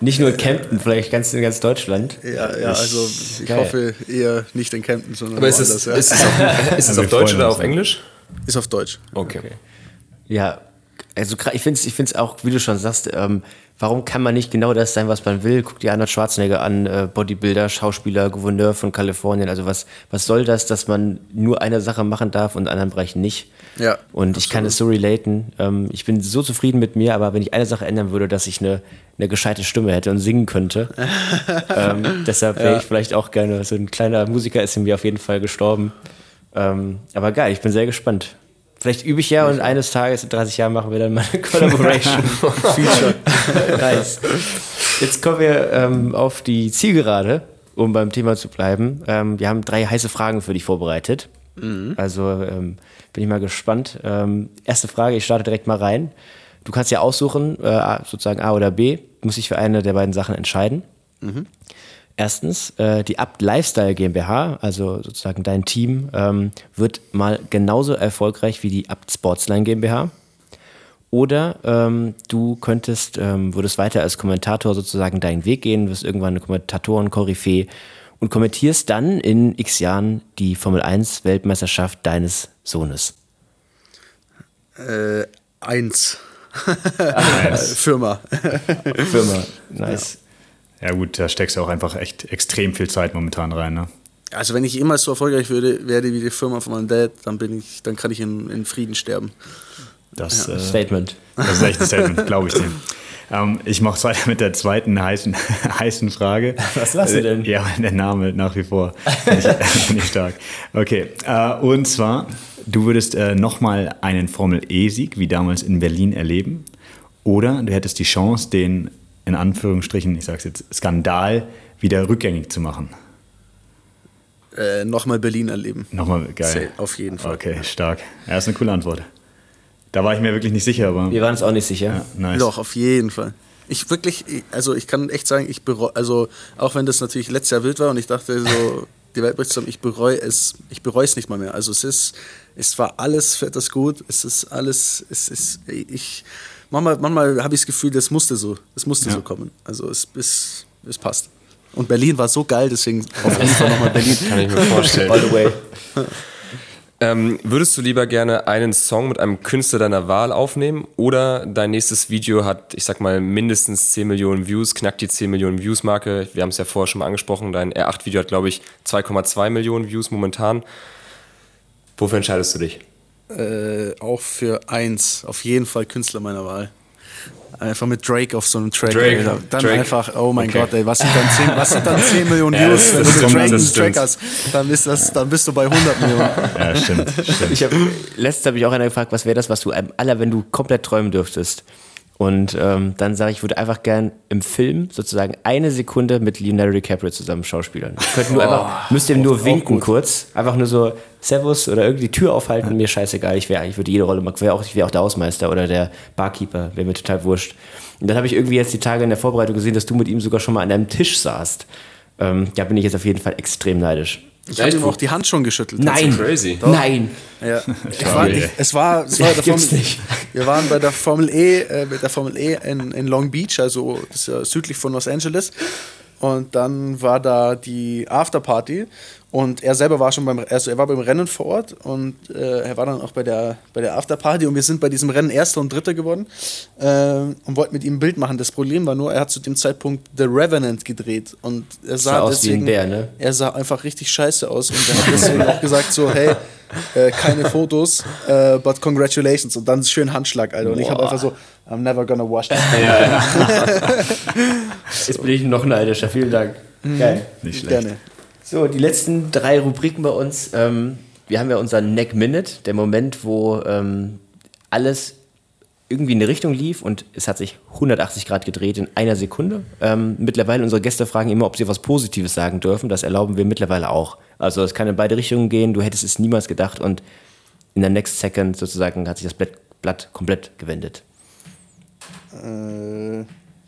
Nicht nur in Kempten, vielleicht ganz in ganz Deutschland. Ja, ja also ich Geil. hoffe eher nicht in Kempten, sondern Aber ist es, ja. ist es auf, ist es auf Deutsch oder auf Englisch? Ist auf Deutsch. Okay. okay. Ja, also ich finde es ich find's auch, wie du schon sagst, ähm, warum kann man nicht genau das sein, was man will? Guck dir Arnold Schwarzenegger an, äh, Bodybuilder, Schauspieler, Gouverneur von Kalifornien. Also was, was soll das, dass man nur eine Sache machen darf und in anderen Bereichen nicht? Ja. Und ich kann es so relaten. Ähm, ich bin so zufrieden mit mir, aber wenn ich eine Sache ändern würde, dass ich eine, eine gescheite Stimme hätte und singen könnte. ähm, deshalb wäre ja. ich vielleicht auch gerne, so ein kleiner Musiker ist in mir auf jeden Fall gestorben. Ähm, aber geil, ich bin sehr gespannt. Vielleicht übe ich ja und eines Tages in 30 Jahren machen wir dann mal eine Collaboration. Feature. nice. Jetzt kommen wir ähm, auf die Zielgerade, um beim Thema zu bleiben. Ähm, wir haben drei heiße Fragen für dich vorbereitet. Mhm. Also ähm, bin ich mal gespannt. Ähm, erste Frage, ich starte direkt mal rein. Du kannst ja aussuchen, äh, sozusagen A oder B, muss ich für eine der beiden Sachen entscheiden. Mhm. Erstens, äh, die Abt Lifestyle GmbH, also sozusagen dein Team, ähm, wird mal genauso erfolgreich wie die Abt Sportsline GmbH. Oder ähm, du könntest, ähm, würdest weiter als Kommentator sozusagen deinen Weg gehen, wirst irgendwann eine Kommentatoren-Koryphäe und kommentierst dann in x Jahren die Formel 1 Weltmeisterschaft deines Sohnes. Äh, eins. Firma. Firma, nice. Ja gut, da steckst du auch einfach echt extrem viel Zeit momentan rein. Ne? Also wenn ich immer so erfolgreich würde, werde wie die Firma von meinem Dad, dann bin ich, dann kann ich in, in Frieden sterben. Das, Ja, äh, Statement. das ist echt ein Statement, glaube ich dir. Ähm, ich mache weiter mit der zweiten heißen, heißen Frage. Was lachst du denn? Ja, der Name nach wie vor. Finde ich, finde ich stark. Okay, äh, und zwar, du würdest äh, nochmal einen Formel-E-Sieg wie damals in Berlin erleben oder du hättest die Chance, den in Anführungsstrichen, ich sage es jetzt, Skandal wieder rückgängig zu machen. Äh, Nochmal Berlin erleben. Nochmal geil. Safe, auf jeden Fall. Okay, stark. Ja, ist eine coole Antwort. Da war ich mir wirklich nicht sicher, aber Wir waren uns auch nicht sicher. ja, nice. Doch, auf jeden Fall. Ich wirklich, ich- also ich kann echt sagen, ich bereue, also auch wenn das natürlich letztes Jahr wild war und ich dachte so, die Weltmeisterschaft, ich bereue es, ich bereue es nicht mal mehr. Also es ist, es war alles für das gut, es ist alles, es ist, ich, manchmal, manchmal habe ich das Gefühl, das musste so, das musste Ja. so kommen. Also es, es, es passt. Und Berlin war so geil, deswegen auf jeden Fall nochmal Berlin. Kann ich mir vorstellen. All the way. Ähm, würdest du lieber gerne einen Song mit einem Künstler deiner Wahl aufnehmen oder dein nächstes Video hat, ich sag mal, mindestens 10 Millionen Views, knackt die 10 Millionen Views-Marke? Wir haben es ja vorher schon mal angesprochen. Dein R8-Video hat, glaube ich, 2,2 Millionen Views momentan. Wofür entscheidest du dich? Äh, auch für eins, auf jeden Fall Künstler meiner Wahl. Einfach mit Drake auf so einem Track. Drake, Alter. Dann Drake. einfach, oh mein Okay. Gott, ey, was sind dann 10, was sind dann 10 Millionen Ja, Views, wenn du Drake einen Track hast? Dann, ist das, dann bist du bei 100 Millionen. Ja, stimmt. stimmt. Ich hab, letztens habe ich auch einer gefragt, was wäre das, was du einem aller, wenn du komplett träumen dürftest. Und ähm, dann sage ich, ich würde einfach gern im Film sozusagen eine Sekunde mit Leonardo DiCaprio zusammen schauspielern. Ich könnte nur einfach, müsst ihr ihm nur winken kurz. Einfach nur so Servus oder irgendwie die Tür aufhalten, mir scheißegal. Ich wäre, ich würde jede Rolle machen. Wär auch, ich wäre auch der Hausmeister oder der Barkeeper, wäre mir total wurscht. Und dann habe ich irgendwie jetzt die Tage in der Vorbereitung gesehen, dass du mit ihm sogar schon mal an einem Tisch saßt. Ähm, da bin ich jetzt auf jeden Fall extrem neidisch. Ich habe ihm auch die Hand schon geschüttelt. Nein, crazy. nein. Ja. Ich war, ich, es war, es war Ja, Formel, nicht. Wir waren bei der Formel E, äh, mit der Formel E in, in Long Beach, also das ist ja südlich von Los Angeles. Und dann war da die Afterparty und er selber war schon beim, also er war beim Rennen vor Ort und äh, er war dann auch bei der, bei der Afterparty und wir sind bei diesem Rennen Erster und Dritter geworden äh, und wollten mit ihm ein Bild machen. Das Problem war nur, er hat zu dem Zeitpunkt The Revenant gedreht und er sah, Sah aus wie ein deswegen, Bär, ne? er sah einfach richtig scheiße aus und er hat deswegen auch gesagt so, hey, äh, keine Fotos, äh, but congratulations und dann schön Handschlag, Alter. Und ich habe Boah. einfach so, I'm never gonna wash that. Jetzt bin ich noch neidischer. Vielen Dank. Geil. Nicht schlecht. Gerne. So, die letzten drei Rubriken bei uns. Ähm, wir haben ja unseren Neck Minute, der Moment, wo ähm, alles irgendwie in eine Richtung lief und es hat sich 180 Grad gedreht in einer Sekunde. Ähm, mittlerweile unsere Gäste fragen immer, ob sie was Positives sagen dürfen. Das erlauben wir mittlerweile auch. Also es kann in beide Richtungen gehen. Du hättest es niemals gedacht und in der Next Second sozusagen hat sich das Blatt, Blatt komplett gewendet. Äh,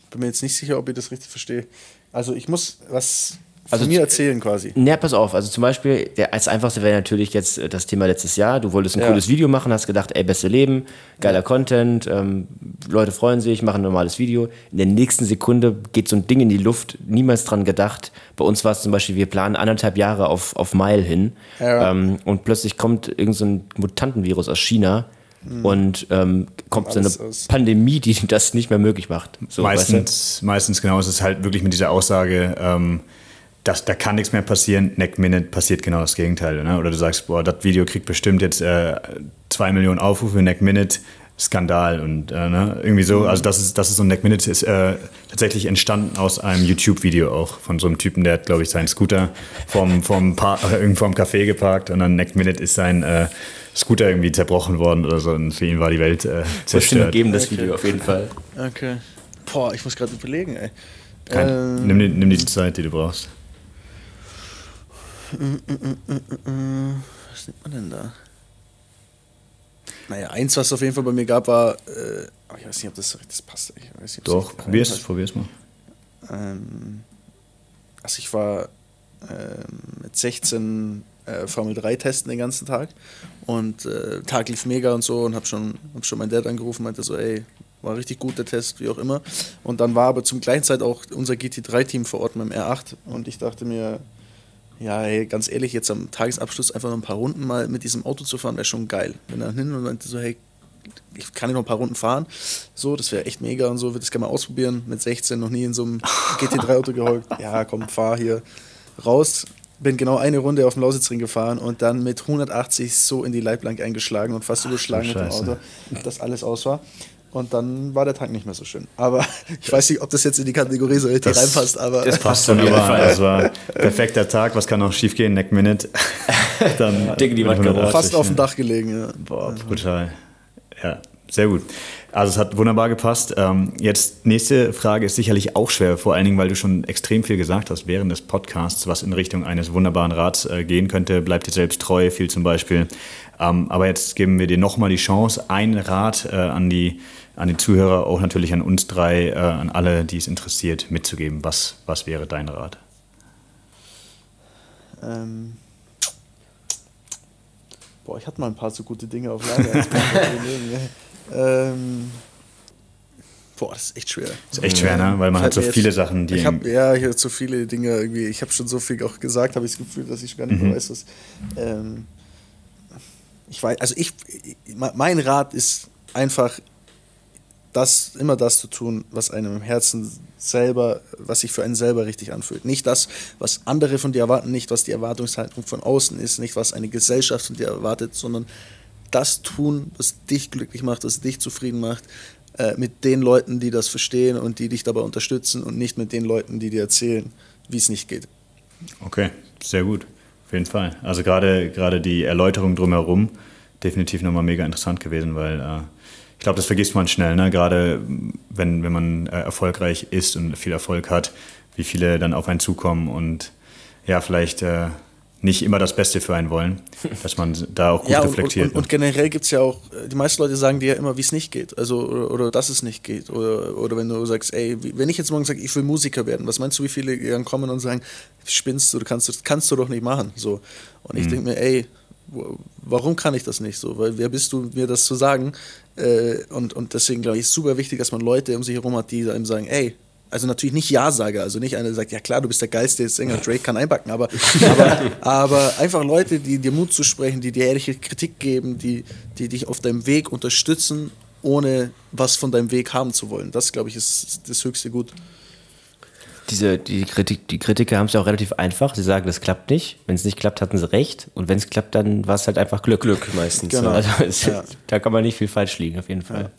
bin mir jetzt nicht sicher, ob ich das richtig verstehe. Also ich muss was Also mir erzählen quasi. Ja, pass auf. Also zum Beispiel, der, als einfachste wäre natürlich jetzt äh, das Thema letztes Jahr. Du wolltest ein Ja. cooles Video machen, hast gedacht, ey, beste Leben, geiler Content, ähm, Leute freuen sich, machen ein normales Video. In der nächsten Sekunde geht so ein Ding in die Luft, niemals dran gedacht. Bei uns war es zum Beispiel, wir planen anderthalb Jahre auf, auf Mile hin Ja. ähm, und plötzlich kommt irgend so ein Mutantenvirus aus China und ähm, kommt so eine aus. Pandemie, die das nicht mehr möglich macht. So, weißt du? meistens, meistens genau, es ist halt wirklich mit dieser Aussage, ähm, dass da kann nichts mehr passieren, Neck Minute passiert genau das Gegenteil. Ne? Oder du sagst, boah, das Video kriegt bestimmt jetzt äh, zwei Millionen Aufrufe, Neck Minute, Skandal und äh, ne? irgendwie so. Also das ist, das ist so ein Neck Minute ist äh, tatsächlich entstanden aus einem YouTube-Video auch von so einem Typen, der hat, glaube ich, seinen Scooter vom, vom Par äh, irgendwo am Café geparkt und dann Neck Minute ist sein äh, Scooter irgendwie zerbrochen worden oder so und für ihn war die Welt äh, zerstört. geben, das Video auf jeden Fall. Okay. Boah, ich muss gerade überlegen, ey. Kein, Ähm, nimm, die, nimm die Zeit, die du brauchst. Was nimmt man denn da? Naja, eins, was es auf jeden Fall bei mir gab, war, äh, ich weiß nicht, ob das, das passt. Ich weiß nicht, Doch, probier's, probier's mal. Ähm, also ich war ähm, mit 16 äh, Formel 3 testen den ganzen Tag. Und äh, Tag lief mega und so und habe schon, hab schon meinen Dad angerufen, meinte so, ey, war richtig gut der Test, wie auch immer. Und dann war aber zum gleichen Zeit auch unser GT3-Team vor Ort mit dem R8 und ich dachte mir, ja, hey, ganz ehrlich, jetzt am Tagesabschluss einfach noch ein paar Runden mal mit diesem Auto zu fahren, wäre schon geil. Bin dann hin und meinte so, hey, ich kann noch ein paar Runden fahren. So, das wäre echt mega und so, würde das gerne mal ausprobieren. Mit 16 noch nie in so einem GT3-Auto geholt. Ja, komm, fahr hier raus. Bin genau eine Runde auf dem Lausitzring gefahren und dann mit 180 so in die Leitplank eingeschlagen und fast überschlagen mit dem Auto, dass alles aus war. Und dann war der Tank nicht mehr so schön. Aber ich weiß nicht, ob das jetzt in die Kategorie so richtig das, reinpasst. Aber das passt schon aber Das war perfekter Tag. Was kann noch schief gehen? Neck Minute. dann Ding, die Fast auf dem Dach gelegen. Ja. Boah, brutal. Ja, sehr gut. Also es hat wunderbar gepasst. Ähm, jetzt nächste Frage ist sicherlich auch schwer, vor allen Dingen, weil du schon extrem viel gesagt hast während des Podcasts, was in Richtung eines wunderbaren Rats äh, gehen könnte. Bleib dir selbst treu, viel zum Beispiel. Ähm, aber jetzt geben wir dir nochmal die Chance, ein Rat äh, an, die, an die Zuhörer, auch natürlich an uns drei, äh, an alle, die es interessiert, mitzugeben. Was, was wäre dein Rat? Ähm Boah, ich hatte mal ein paar so gute Dinge auf Lager. ähm, boah, das ist echt schwer. Das ist echt schwer, ne? Weil man hat so viele jetzt, Sachen, die. Ich hab, ja, ich habe so viele Dinge irgendwie. Ich habe schon so viel auch gesagt, habe ich das Gefühl, dass ich gar nicht mhm. mehr weiß, was. Ähm, ich weiß, also ich, mein Rat ist einfach das, immer das zu tun, was einem im Herzen selber, was sich für einen selber richtig anfühlt. Nicht das, was andere von dir erwarten, nicht was die Erwartungshaltung von außen ist, nicht was eine Gesellschaft von dir erwartet, sondern das tun, was dich glücklich macht, was dich zufrieden macht, äh, mit den Leuten, die das verstehen und die dich dabei unterstützen und nicht mit den Leuten, die dir erzählen, wie es nicht geht. Okay, sehr gut, auf jeden Fall. Also gerade gerade die Erläuterung drumherum definitiv nochmal mega interessant gewesen, weil äh ich glaube, das vergisst man schnell, ne? gerade wenn, wenn man äh, erfolgreich ist und viel Erfolg hat, wie viele dann auf einen zukommen und ja, vielleicht äh, nicht immer das Beste für einen wollen, dass man da auch gut ja, reflektiert. Und, und, und, generell gibt es ja auch, die meisten Leute sagen dir ja immer, wie es nicht geht, also oder, oder, dass es nicht geht. Oder, oder wenn du sagst, ey, wenn ich jetzt morgen sage, ich will Musiker werden, was meinst du, wie viele dann kommen und sagen, spinnst du, kannst, kannst du doch nicht machen. So. Und ich mhm. denke mir, ey, warum kann ich das nicht so? Weil wer bist du, mir das zu sagen? Äh, und, und deswegen glaube ich, ist super wichtig, dass man Leute um sich herum hat, die einem sagen, ey, also natürlich nicht Ja-Sager, also nicht einer, der sagt, ja klar, du bist der geilste Sänger, Drake kann einbacken, aber, aber, aber einfach Leute, die dir Mut zu sprechen, die dir ehrliche Kritik geben, die, die dich auf deinem Weg unterstützen, ohne was von deinem Weg haben zu wollen. Das, glaube ich, ist das höchste Gut diese, die, Kritik, die Kritiker haben es ja auch relativ einfach. Sie sagen, das klappt nicht. Wenn es nicht klappt, hatten sie recht. Und wenn es klappt, dann war es halt einfach Glück. Glück meistens. Genau. Also es, ja. Da kann man nicht viel falsch liegen, auf jeden Fall. Ja.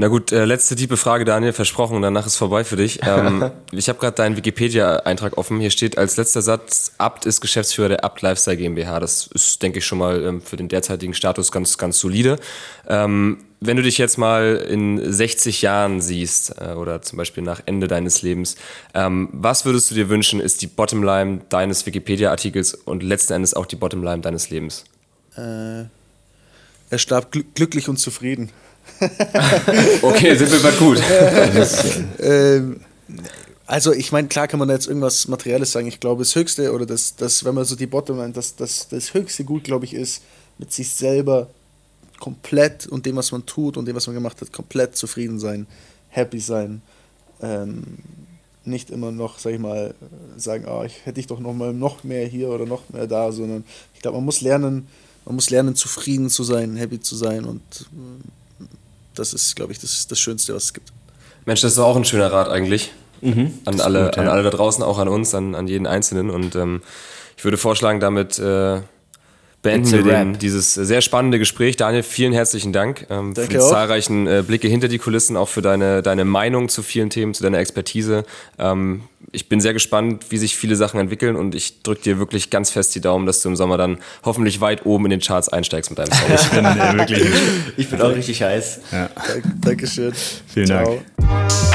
Na gut, äh, letzte tiefe Frage, Daniel, versprochen, danach ist vorbei für dich. Ähm, ich habe gerade deinen Wikipedia-Eintrag offen. Hier steht als letzter Satz, Abt ist Geschäftsführer der Abt Lifestyle GmbH. Das ist, denke ich, schon mal ähm, für den derzeitigen Status ganz, ganz solide. Ähm, wenn du dich jetzt mal in 60 Jahren siehst äh, oder zum Beispiel nach Ende deines Lebens, ähm, was würdest du dir wünschen, ist die Bottomline deines Wikipedia-Artikels und letzten Endes auch die Bottomline deines Lebens? Äh, er starb gl glücklich und zufrieden. okay, sind wir mal gut. ähm, also ich meine, klar kann man jetzt irgendwas Materielles sagen. Ich glaube, das Höchste oder das, das wenn man so die Bottomline, das, das, das höchste Gut, glaube ich, ist, mit sich selber komplett und dem, was man tut und dem, was man gemacht hat, komplett zufrieden sein, happy sein. Ähm, nicht immer noch, sag ich mal, sagen, oh, ich hätte ich doch noch mal noch mehr hier oder noch mehr da, sondern ich glaube, man muss lernen, man muss lernen, zufrieden zu sein, happy zu sein und das ist, glaube ich, das, das Schönste, was es gibt. Mensch, das ist auch ein schöner Rat eigentlich. Mhm, an, alle, gut, ja. an alle da draußen, auch an uns, an, an jeden Einzelnen. Und ähm, ich würde vorschlagen, damit äh, beenden wir den, dieses sehr spannende Gespräch. Daniel, vielen herzlichen Dank ähm, für die auch. zahlreichen äh, Blicke hinter die Kulissen, auch für deine, deine Meinung zu vielen Themen, zu deiner Expertise. Ähm, ich bin sehr gespannt, wie sich viele Sachen entwickeln und ich drücke dir wirklich ganz fest die Daumen, dass du im Sommer dann hoffentlich weit oben in den Charts einsteigst mit deinem Song. ich bin äh, wirklich, ich bin auch richtig heiß. Ja. Dankeschön. Vielen Ciao. Dank.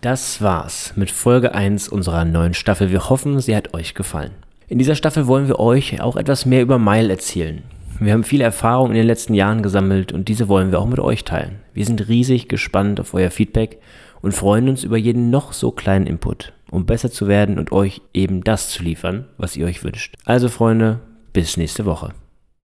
Das war's mit Folge 1 unserer neuen Staffel. Wir hoffen, sie hat euch gefallen. In dieser Staffel wollen wir euch auch etwas mehr über Mile erzählen. Wir haben viele Erfahrungen in den letzten Jahren gesammelt und diese wollen wir auch mit euch teilen. Wir sind riesig gespannt auf euer Feedback und freuen uns über jeden noch so kleinen Input, um besser zu werden und euch eben das zu liefern, was ihr euch wünscht. Also Freunde, bis nächste Woche.